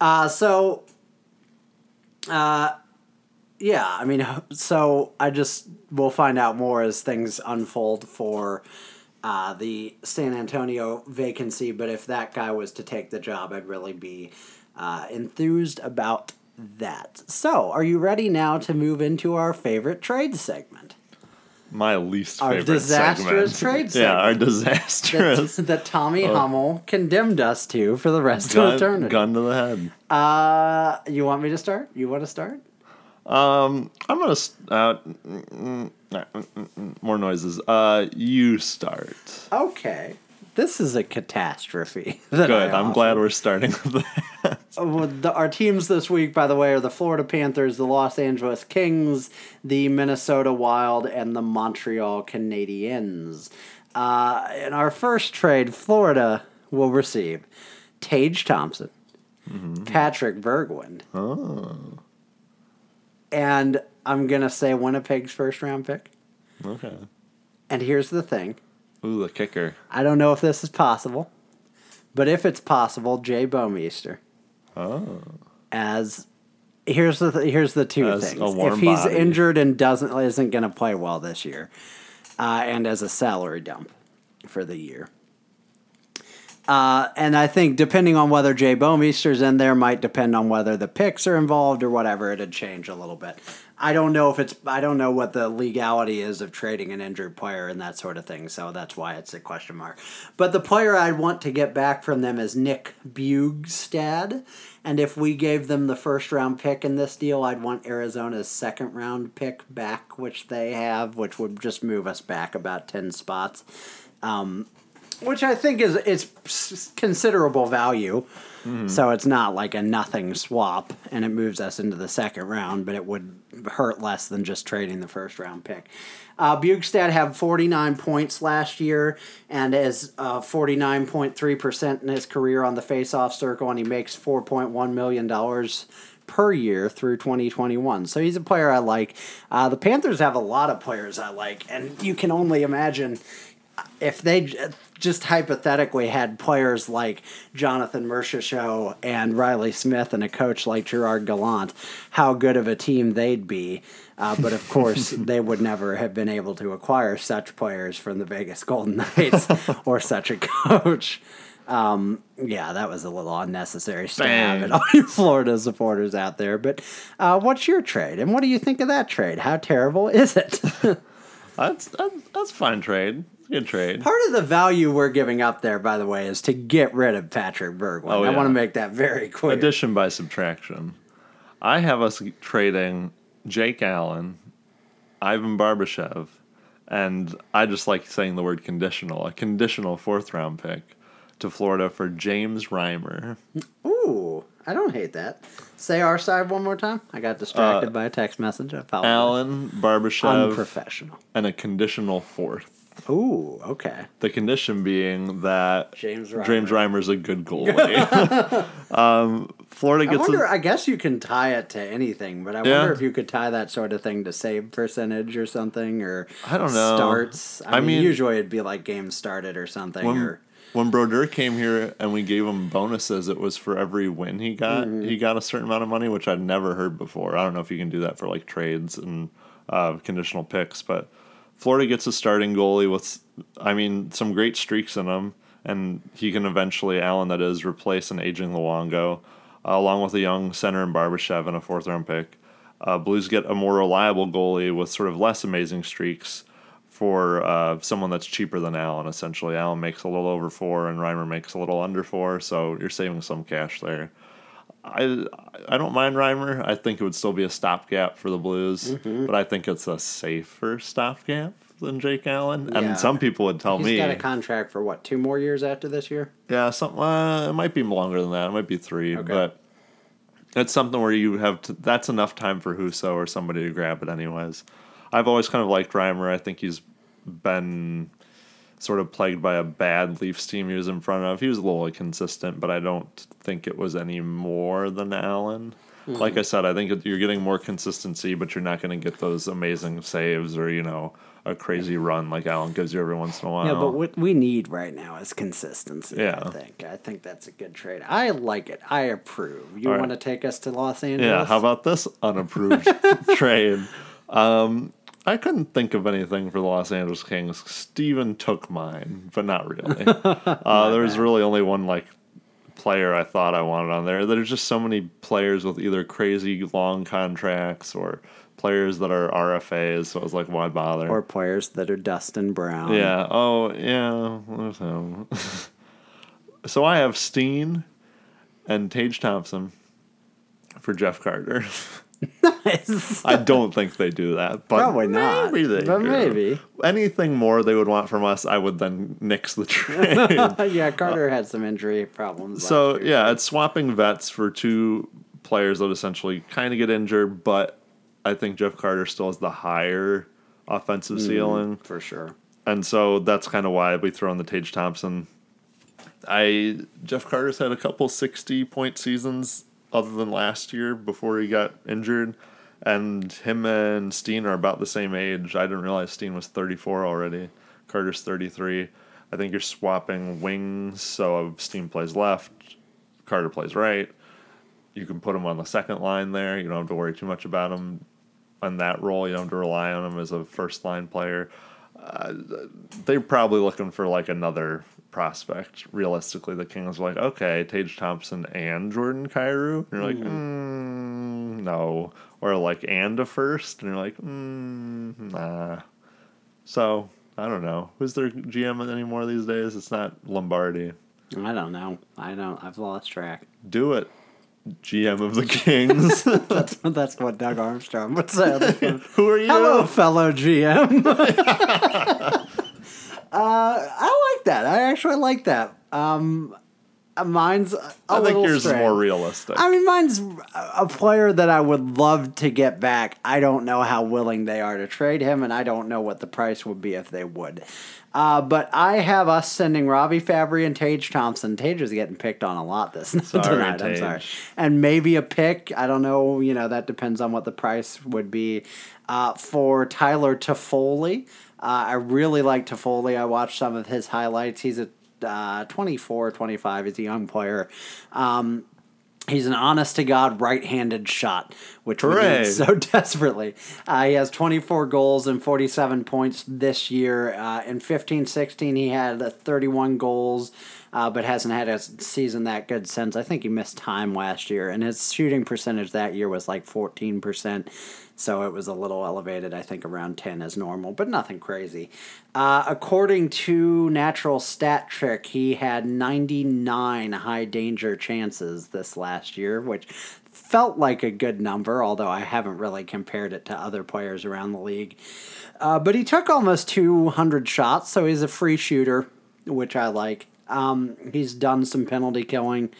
Uh, so, uh, yeah, I mean, so I just we'll find out more as things unfold for uh, the San Antonio vacancy. But if that guy was to take the job, I'd really be uh, enthused about that. So, are you ready now to move into our favorite trade segment? My least Our favorite disastrous segment. trade [LAUGHS] Yeah, our segment. disastrous. That, [LAUGHS] that Tommy Hummel condemned us to for the rest of gun, eternity. gun to the head. Uh, you want me to start? You want to start? Um, I'm gonna uh, mm, mm, mm, more noises. Uh, you start. Okay. This is a catastrophe. [LAUGHS] Good. I'm glad we're starting with that. Uh, well, the, our teams this week, by the way, are the Florida Panthers, the Los Angeles Kings, the Minnesota Wild, and the Montreal Canadiens. Uh, in our first trade, Florida will receive Tage Thompson, Patrik Berglund, and I'm going to say Winnipeg's first round pick. Okay. And here's the thing Ooh, the kicker. I don't know if this is possible, but if it's possible, Jay Bouwmeester. Oh. as here's the th- here's the two As a things. If he's body. injured and doesn't isn't going to play well this year, uh, and as a salary dump for the year. Uh, and I think depending on whether Jay Bouwmeester's in there might depend on whether the picks are involved or whatever. It'd change a little bit. I don't know if it's I don't know what the legality is of trading an injured player and that sort of thing. So that's why it's a question mark. But the player I'd want to get back from them is Nick Bjugstad. And if we gave them the first round pick in this deal, I'd want Arizona's second round pick back, which they have, which would just move us back about ten spots. Um, which I think is it's considerable value. So it's not like a nothing swap, and it moves us into the second round, but it would hurt less than just trading the first round pick. Uh, Bjugstad had 49 points last year and is uh, 49.3% in his career on the faceoff circle, and he makes $4.1 million per year through 2021. So he's a player I like. Uh, the Panthers have a lot of players I like, and you can only imagine if they just hypothetically had players like Jonathan Marchessault and Reilly Smith and a coach like Gerard Gallant, how good of a team they'd be. Uh, but of course, [LAUGHS] they would never have been able to acquire such players from the Vegas Golden Knights [LAUGHS] or such a coach. Um, yeah, that was a little unnecessary stab at all you [LAUGHS] Florida supporters out there. But uh, what's your trade, and what do you think of that trade? How terrible is it? That's that's, that's a fine trade. Good trade. Part of the value we're giving up there, by the way, is to get rid of Patrik Berglund. Oh, I want to make that very clear. Addition by subtraction. I have us trading Jake Allen, Ivan Barbashev, and I just like saying the word conditional, a conditional fourth round pick to Florida for James Reimer. Ooh, I don't hate that. Say our side one more time. I got distracted by a text message. I apologize. Uh, Allen, Barbashev, Unprofessional. and a conditional fourth. Ooh, okay. The condition being that James Reimer. James Reimer's a good goalie. [LAUGHS] um, Florida I gets wonder. a, I guess you can tie it to anything, but I Yeah. wonder if you could tie that sort of thing to save percentage or something, or I don't know. starts. I, I mean, mean- usually it'd be like games started or something. when, or when Brodeur came here and we gave him bonuses, it was for every win he got. Mm-hmm. He got a certain amount of money, which I'd never heard before. I don't know if you can do that for like trades and uh, conditional picks, but Florida gets a starting goalie with, I mean, some great streaks in him, and he can eventually, Allen that is, replace an aging Luongo, uh, along with a young center in Barbashev and a fourth round pick. Uh, Blues get a more reliable goalie with sort of less amazing streaks for uh, someone that's cheaper than Allen. Essentially, Allen makes a little over four, and Reimer makes a little under four, so you're saving some cash there. I I don't mind Reimer. I think it would still be a stopgap for the Blues, Mm-hmm. but I think it's a safer stopgap than Jake Allen. Yeah. And some people would tell he's me, he got a contract for what two more years after this year? yeah, some uh, it might be longer than that. It might be three, Okay. but it's something where you have to, that's enough time for Husso or somebody to grab it, anyways. I've always kind of liked Reimer. I think he's been sort of plagued by a bad Leafs team he was in front of. He was a little inconsistent, but I don't think it was any more than Allen. Like I said, I think you're getting more consistency, but you're not going to get those amazing saves or you know a crazy run like Allen gives you every once in a while. Yeah, but what we need right now is consistency. Yeah. I think. I think that's a good trade. I like it. I approve. You right. want to take us to Los Angeles? Yeah, how about this unapproved [LAUGHS] trade? Um, I couldn't think of anything for the Los Angeles Kings. Steven took mine, but not really. [LAUGHS] Uh, there was really only one like player I thought I wanted on there. There's just so many players with either crazy long contracts or players that are RFAs. So I was like, why bother? or players that are Dustin Brown? yeah. Oh, yeah. [LAUGHS] So I have Steen and Tage Thompson for Jeff Carter. [LAUGHS] I don't think they do that, but Probably not, Maybe they but do. maybe. anything more they would want from us, I would then nix the trade. [LAUGHS] yeah, Carter had some injury problems. so year. yeah, it's swapping vets for two players that essentially kind of get injured, but I think Jeff Carter still has the higher offensive Mm. ceiling, for sure. and so that's kind of why we throw in the Tage Thompson. I Jeff Carter's had a couple sixty point seasons other than last year before he got injured, and him and Steen are about the same age. I didn't realize Steen was thirty four already. Carter's thirty three. I think you're swapping wings, so Steen plays left, Carter plays right. You can put him on the second line there. You don't have to worry too much about him on that role. You don't have to rely on him as a first line player they're probably looking for like another prospect. Realistically, the Kings are like, okay, Tage Thompson and Jordan Kyrou. And you're like, mm, no. Or like, and a first. And you're like, mm, nah. So, I don't know. Who's their GM anymore these days? It's not Lombardi. I don't know. I don't. I've lost track. Do it, GM of the Kings. [LAUGHS] That's that's what Doug Armstrong would say. on the phone. Who are you? Hello, fellow GM. [LAUGHS] uh, I like that. I actually like that. Um, mine's a I think yours is more realistic. I mean, mine's a player that I would love to get back. I don't know how willing they are to trade him, and I don't know what the price would be if they would. Uh, but I have us sending Robby Fabbri and Tage Thompson. Tage is getting picked on a lot this Sorry, [LAUGHS] tonight. I'm sorry, Tage. and maybe a pick. I don't know. You know that depends on what the price would be uh, for Tyler Toffoli. Uh, I really like Toffoli. I watched some of his highlights. He's a uh, 24, 25. He's a young player. Um, He's an honest to God right handed shot, which we need so [LAUGHS] desperately. Uh, he has 24 goals and 47 points this year. Uh, in 15 16, he had uh, 31 goals, uh, but hasn't had a season that good since. I think he missed time last year, and his shooting percentage that year was like 14%. So it was a little elevated, I think around 10 is normal, but nothing crazy. Uh, according to Natural Stat Trick, he had 99 high danger chances this last year, which felt like a good number, although I haven't really compared it to other players around the league. Uh, but he took almost 200 shots, so he's a free shooter, which I like. Um, he's done some penalty killing,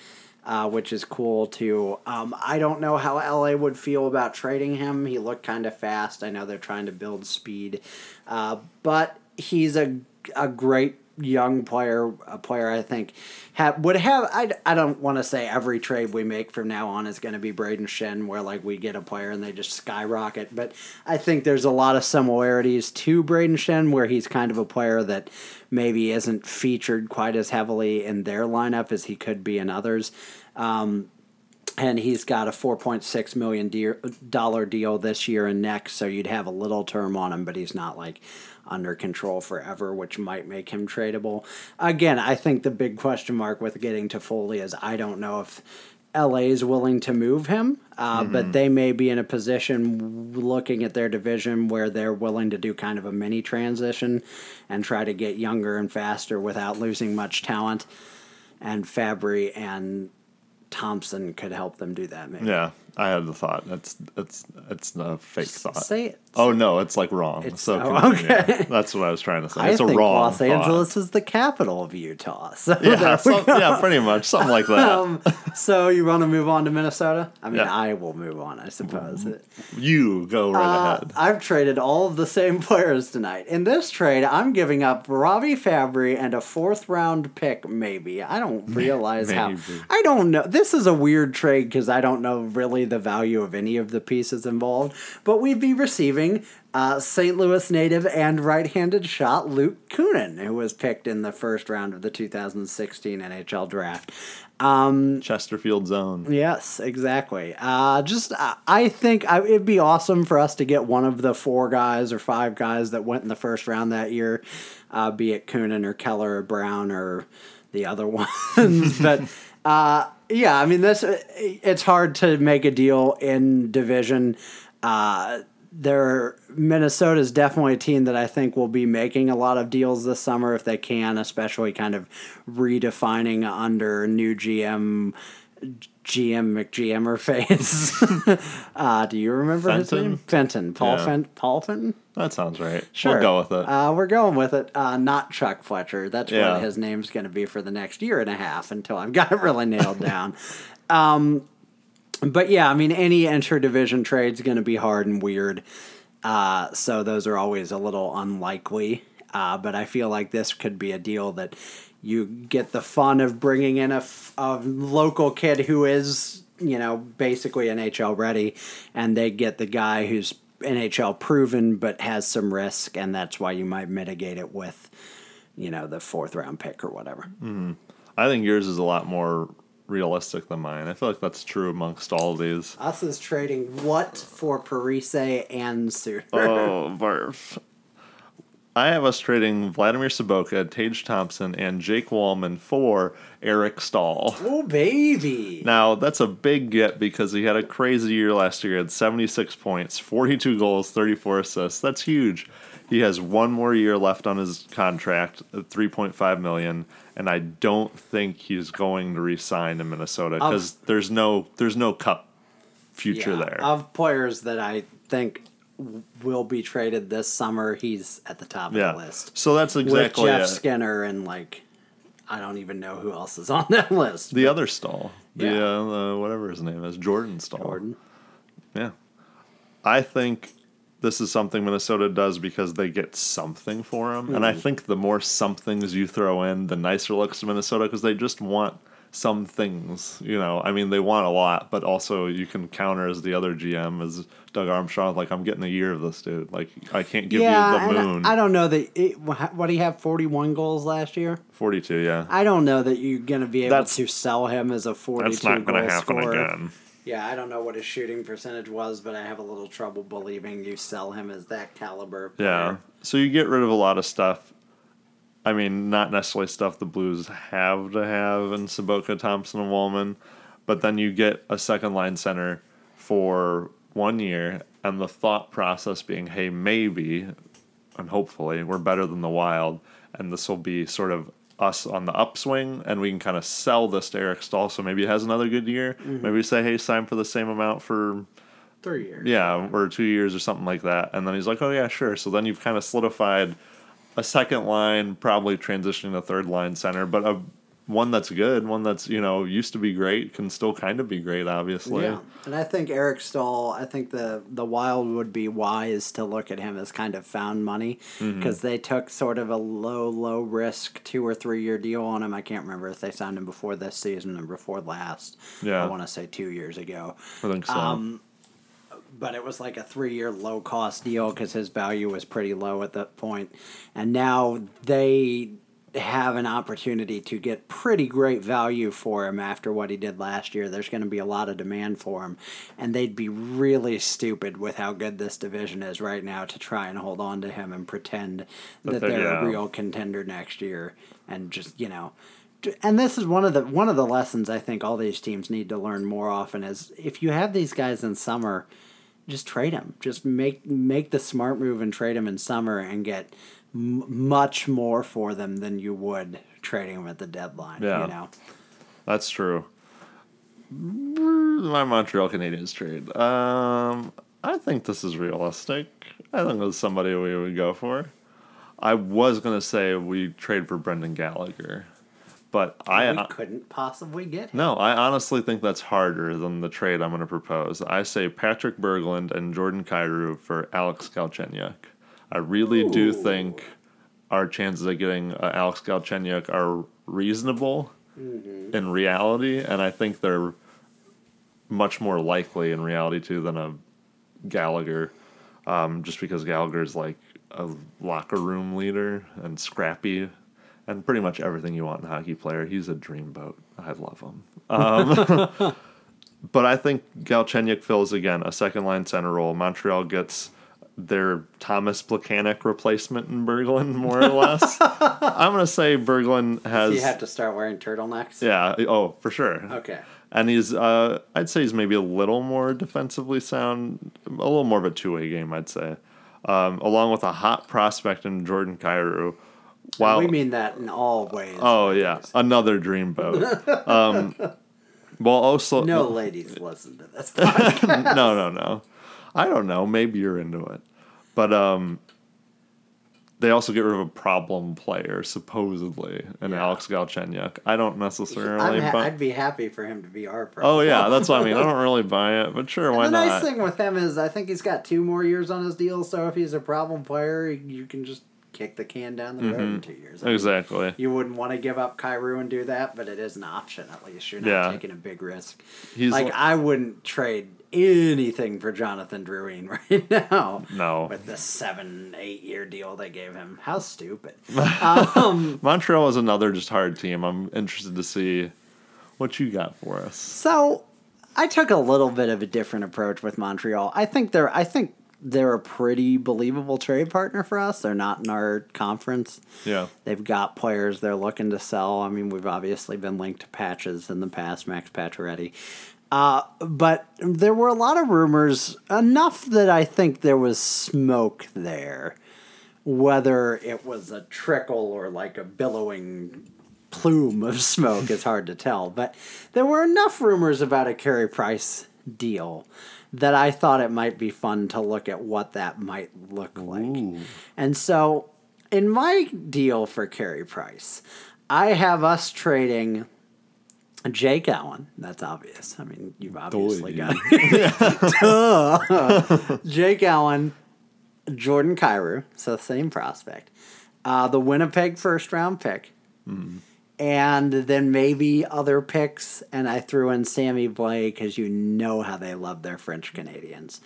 uh, which is cool too. Um, I don't know how LA would feel about trading him. He looked kind of fast. I know they're trying to build speed, uh, but he's a a great young player, a player I think have, would have. I, I don't want to say every trade we make from now on is going to be Brayden Schenn, where like we get a player and they just skyrocket. But I think there's a lot of similarities to Brayden Schenn, where he's kind of a player that maybe isn't featured quite as heavily in their lineup as he could be in others. Um, and he's got a 4.6 million de- dollar deal this year and next so you'd have a little term on him but he's not like under control forever which might make him tradable again i think the big question mark with getting Toffoli is i don't know if LA is willing to move him, uh, but they may be in a position looking at their division where they're willing to do kind of a mini transition and try to get younger and faster without losing much talent. And Fabbri and Thompson could help them do that. Maybe. Yeah, I had the thought. That's it's it's a fake thought. Say it. Oh no, it's like wrong. It's- so oh, okay. that's what I was trying to say. I It's a think wrong. Los thought. Angeles is the capital of Utah. So Yeah, some- yeah, pretty much something like that. Um, so you want to move on to Minnesota? I mean, Yeah. I will move on, I suppose. you go right Uh, ahead. I've traded all of the same [LAUGHS] players tonight. In this trade, I'm giving up Robby Fabbri and a fourth round pick, maybe. I don't [LAUGHS] realize how. I don't know. This is a weird trade because I don't know really the value of any of the pieces involved. But we'd be receiving uh, St. Louis native and right handed shot Luke Kunin, who was picked in the first round of the 2016 NHL draft. Um, Chesterfield zone. Yes, exactly. Uh, just uh, I think I, it'd be awesome for us to get one of the four guys or five guys that went in the first round that year, uh, be it Kunin or Keller or Brown or the other [LAUGHS] ones. but uh, yeah, I mean this. It's hard to make a deal in division. Uh, there, Minnesota is definitely a team that I think will be making a lot of deals this summer if they can, especially kind of redefining under new GM. GM McGMer phase. [LAUGHS] uh, do you remember his name? Fenton. Paul Yeah. Fenton. Paul Fenton? That sounds right. Sure. We'll go with it. Uh, we're going with it. Uh, not Chuck Fletcher. That's Yeah. what his name's going to be for the next year and a half until I've got it really nailed down. [LAUGHS] Um, but yeah, I mean, any interdivision trade's going to be hard and weird. Uh, so those are always a little unlikely. Uh, but I feel like this could be a deal that you get the fun of bringing in a, f- a local kid who is, you know, basically NHL ready, and they get the guy who's NHL proven but has some risk, and that's why you might mitigate it with, you know, the fourth round pick or whatever. I think yours is a lot more realistic than mine. I feel like that's true amongst all of these. Us is trading what for Parise and Suter? Oh, barf. I have us trading Vladimir Sobotka, Tage Thompson, and Jake Walman for Eric Staal. Oh, baby. Now, that's a big get because he had a crazy year last year. He had 76 points, 42 goals, 34 assists. That's huge. He has one more year left on his contract uh, at 3.5 million, and I don't think he's going to re-sign in Minnesota because there's no there's no cup future Yeah, there. Of players that I think will be traded this summer, he's at the top yeah. of the list. So that's exactly With Jeff it. Skinner and like, I don't even know who else is [LAUGHS] on that list. The other Staal, the Yeah. uh, the, whatever his name is, Jordan Staal. Jordan. Yeah, I think this is something Minnesota does because they get something for him, and I Hmm. think the more somethings you throw in, the nicer looks to Minnesota because they just want some things. You know, I mean, they want a lot, but also you can counter as the other GM as Doug Armstrong. Like, I'm getting a year of this dude. Like, I can't give yeah, you the moon. I, I don't know that. It, what did he have? Forty-one goals last year. 42, yeah. I don't know that you're going to be able That's- to sell him as a forty-two That's not going to happen scorer. again. Yeah, I don't know what his shooting percentage was, but I have a little trouble believing you sell him as that caliber. Yeah. So you get rid of a lot of stuff. I mean, not necessarily stuff the Blues have to have in Sobotka, Thompson, and Walman, but then you get a second line center for one year, and the thought process being, hey, maybe and hopefully we're better than the Wild, and this will be sort of us on the upswing, and we can kind of sell this to Eric Staal. So maybe he has another good year. Mm-hmm. Maybe we say, hey, sign for the same amount for three years. yeah, or two years or something like that. And then he's like, oh, yeah, sure. So then you've kind of solidified a second line, probably transitioning to third line center, but a one that's good, one that's you know used to be great, can still kind of be great, obviously. Yeah, and I think Eric Staal. I think the the Wild would be wise to look at him as kind of found money Mm-hmm. because they took sort of a low low risk two or three year deal on him. I can't remember if they signed him before this season or before last. Yeah. I want to say two years ago. I think so. Um, but it was like a three year low cost deal because his value was pretty low at that point. And now they have an opportunity to get pretty great value for him after what he did last year. There's going to be a lot of demand for him. And they'd be really stupid with how good this division is right now to try and hold on to him and pretend that they're- they're yeah. a real contender next year and just, you know and this is one of the one of the lessons I think all these teams need to learn more often is if you have these guys in summer, just trade them. Just make make the smart move and trade them in summer and get m- much more for them than you would trading them at the deadline. Yeah. You know, That's true. My Montreal Canadiens trade. Um, I think this is realistic. I think this is somebody we would go for. I was gonna say we trade for Brendan Gallagher, but I we couldn't possibly get him. no, I honestly think that's harder than the trade I'm going to propose. I say Patrik Berglund and Jordan Kyrou for Alex Galchenyuk. I really do think our chances of getting uh, Alex Galchenyuk are reasonable Mm-hmm. in reality, and I think they're much more likely in reality too than a Gallagher, um, just because Gallagher's like a locker room leader and scrappy, and pretty much everything you want in a hockey player. He's a dreamboat. I love him. Um, [LAUGHS] but I think Galchenyuk fills again a second line center role. Montreal gets their Tomas Plekanec replacement in Berglund, more or less. [LAUGHS] I'm gonna say Berglund has. You have to start wearing turtlenecks. yeah. Oh, for sure. Okay. And he's, uh, I'd say he's maybe a little more defensively sound, a little more of a two way game, I'd say. Um, along with a hot prospect in Jordan Kyrou. Wow. We mean that in all ways. oh, yeah. Another dreamboat. um, [LAUGHS] well, also. No ladies listen to this. [LAUGHS] no, no, no. I don't know. Maybe you're into it. But um, they also get rid of a problem player, supposedly, in Yeah. Alex Galchenyuk. I don't necessarily. Ha- but, I'd be happy for him to be our pro. oh, yeah. That's what I mean. I don't [LAUGHS] really buy it, but sure, why the not? The nice thing with him is I think he's got two more years on his deal, so if he's a problem player, you can just kick the can down the road in two years. I mean, Exactly. You wouldn't want to give up Kyrou and do that, but it is an option at least. You're not Yeah. taking a big risk. He's like li- I wouldn't trade anything for Jonathan Drouin [LAUGHS] right now. No. With the seven, eight year deal they gave him. How stupid. [LAUGHS] um, Montreal is another just hard team. I'm interested to see what you got for us. So I took a little bit of a different approach with Montreal. I think they're I think they're a pretty believable trade partner for us. They're not in our conference. Yeah. They've got players they're looking to sell. I mean, we've obviously been linked to patches in the past, Max Pacioretty. Uh, but there were a lot of rumors, enough that I think there was smoke there. Whether it was a trickle or like a billowing plume of smoke is hard to tell. But there were enough rumors about a Carey Price deal that I thought it might be fun to look at what that might look like. And so, in my deal for Carey Price, I have us trading Jake Allen. That's obvious. I mean, you've obviously got Duh. [LAUGHS] Jake Allen, Jordan Kyrou, so same prospect. Uh, the Winnipeg first round pick. And then maybe other picks, and I threw in Sammy Blais because you know how they love their French Canadians.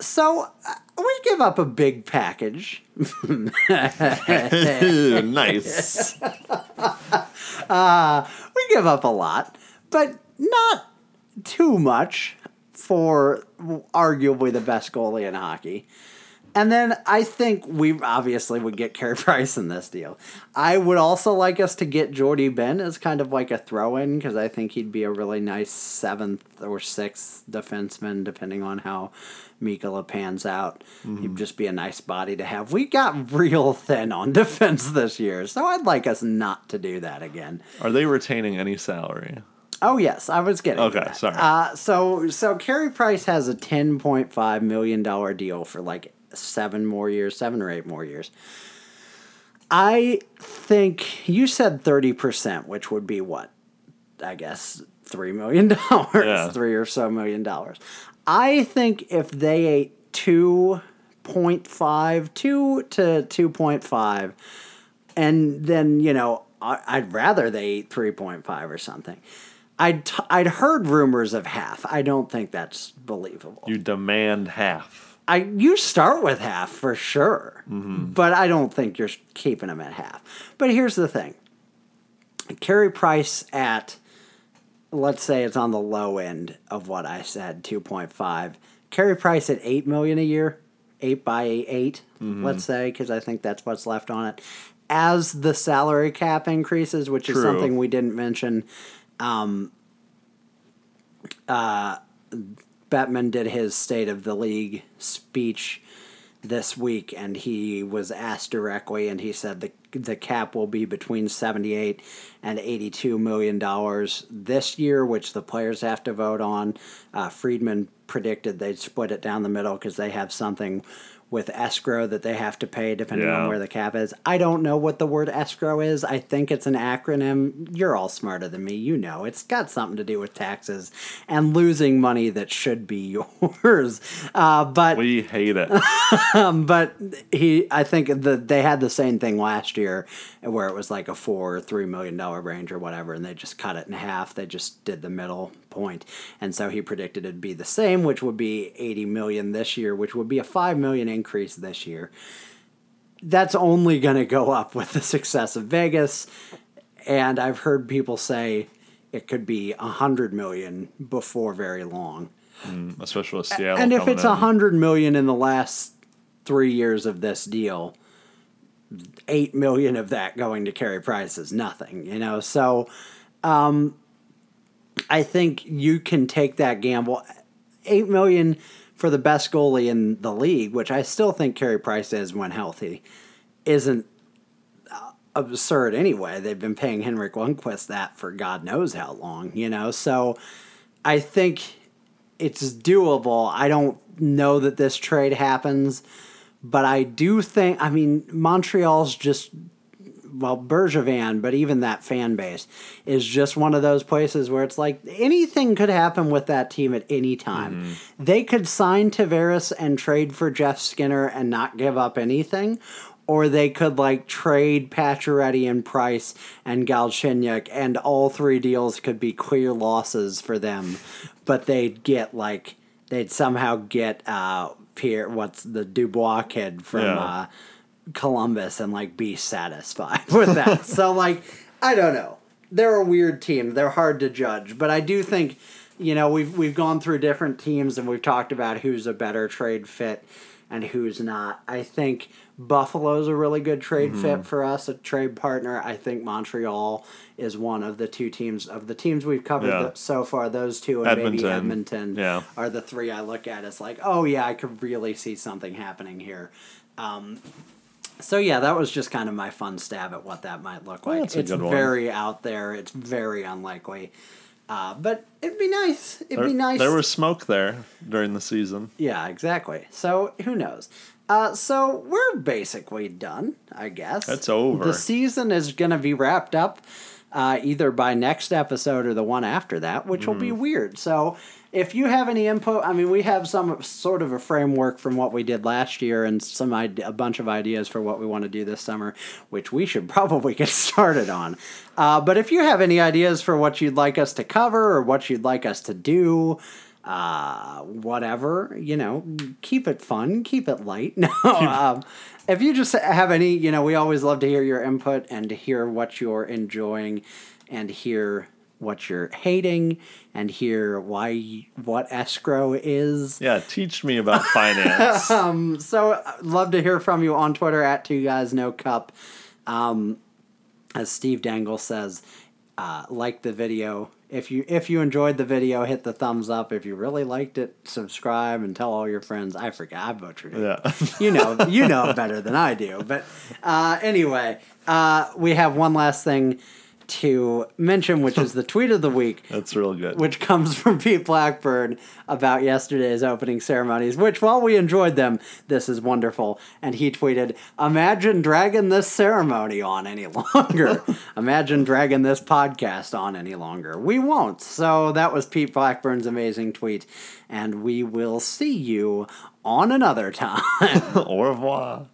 So uh, we give up a big package. [LAUGHS] nice. [LAUGHS] we give up a lot, but not too much for arguably the best goalie in hockey. And then I think we obviously would get Carey [LAUGHS] Price in this deal. I would also like us to get Jordie Benn as kind of like a throw in because I think he'd be a really nice seventh or sixth defenseman, depending on how Mikkola pans out. He'd just be a nice body to have. We got real thin on [LAUGHS] defense this year, so I'd like us not to do that again. Are they retaining any salary? Oh yes, I was getting. Okay, sorry. Uh, so so Carey Price has a ten point five million dollar deal for like seven more years, seven or eight more years. I think you said 30%, which would be what? I guess $3 million, [LAUGHS] Yeah. three or so million dollars. I think if they ate 2.5, 2 to 2.5, and then, you know, I'd rather they ate 3.5 or something. I'd, t- I'd heard rumors of half. I don't think that's believable. You demand half. I you start with half for sure, mm-hmm. but I don't think you're keeping them at half. But here's the thing: Carey Price at let's say it's on the low end of what I said, two point five. Carey Price at eight million a year, eight by 8 mm-hmm. let's say, because I think that's what's left on it. As the salary cap increases, which is something we didn't mention, um, uh, Bettman did his State of the League speech this week, and he was asked directly, and he said the the cap will be between seventy eight and eighty two million dollars this year, which the players have to vote on. Uh, Friedman predicted they'd split it down the middle because they have something with escrow that they have to pay depending Yeah. on where the cap is. I don't know what the word escrow is. I think it's an acronym. You're all smarter than me. You know, it's got something to do with taxes and losing money that should be [LAUGHS] yours. Uh, but We hate it. [LAUGHS] but he, I think the they had the same thing last year, where it was like a four or three million dollar range or whatever, and they just cut it in half. They just did the middle point. and so he predicted it'd be the same, which would be eighty million this year, which would be a five million increase this year. That's only going to go up with the success of Vegas, and I've heard people say it could be a hundred million before very long. Especially with Seattle. And if it's a in. hundred million in the last three years of this deal, eight million of that going to Carey Price is nothing, you know. So, um, I think you can take that gamble. Eight million for the best goalie in the league, which I still think Carey Price is when healthy, isn't uh, absurd anyway. They've been paying Henrik Lundqvist that for God knows how long, you know. So, I think it's doable. I don't know that this trade happens, but I do think. I mean, Montreal's just well, Bergevin, but even that fan base is just one of those places where it's like anything could happen with that team at any time. They could sign Tavares and trade for Jeff Skinner and not give up anything. Or they could like trade Pacioretty and Price and Galchenyuk, and all three deals could be clear losses for them, but they'd get like they'd somehow get uh Pierre, what's the Dubois kid from Yeah. uh, Columbus and like be satisfied [LAUGHS] with that. so like I don't know. They're a weird team. They're hard to judge, but I do think you know we've we've gone through different teams and we've talked about who's a better trade fit and who's not. I think Buffalo's a really good trade fit for us, a trade partner. I think Montreal is one of the two teams of the teams we've covered Yeah. th- so far. Those two and maybe Edmonton. Edmonton Yeah. are the three I look at as like, oh yeah, I could really see something happening here. Um, so yeah, that was just kind of my fun stab at what that might look like. it's good one. very out there. It's very unlikely, uh, but it'd be nice. It'd There, be nice. there was smoke there during the season. yeah, exactly. So who knows? Uh, so we're basically done, I guess. That's over. The season is going to be wrapped up uh, either by next episode or the one after that, which will Mm. be weird. So if you have any input, I mean, we have some sort of a framework from what we did last year and some a bunch of ideas for what we want to do this summer, which we should [LAUGHS] probably get started on. Uh, but if you have any ideas for what you'd like us to cover or what you'd like us to do, uh, whatever, you know, keep it fun, keep it light. [LAUGHS] No, um, if you just have any, you know, we always love to hear your input and to hear what you're enjoying and hear what you're hating and hear why what escrow is. Yeah, teach me about finance. [LAUGHS] So uh, love to hear from you on Twitter at two guys no cup. Um, as Steve Dangle says, uh, like the video. If you if you enjoyed the video, hit the thumbs up. If you really liked it, subscribe and tell all your friends. I forgot I butchered it. yeah. [LAUGHS] you know you know better than I do. But uh, anyway, uh, we have one last thing to mention, which is the tweet of the week, [LAUGHS] That's real good. which comes from [LAUGHS] Pete Blackburn about yesterday's opening ceremonies, which while we enjoyed them, this is wonderful. And he tweeted, Imagine dragging this ceremony on any [LAUGHS] longer. Imagine dragging this podcast on any longer. We won't. So that was Pete Blackburn's amazing tweet. And we will see you on another time. Au revoir.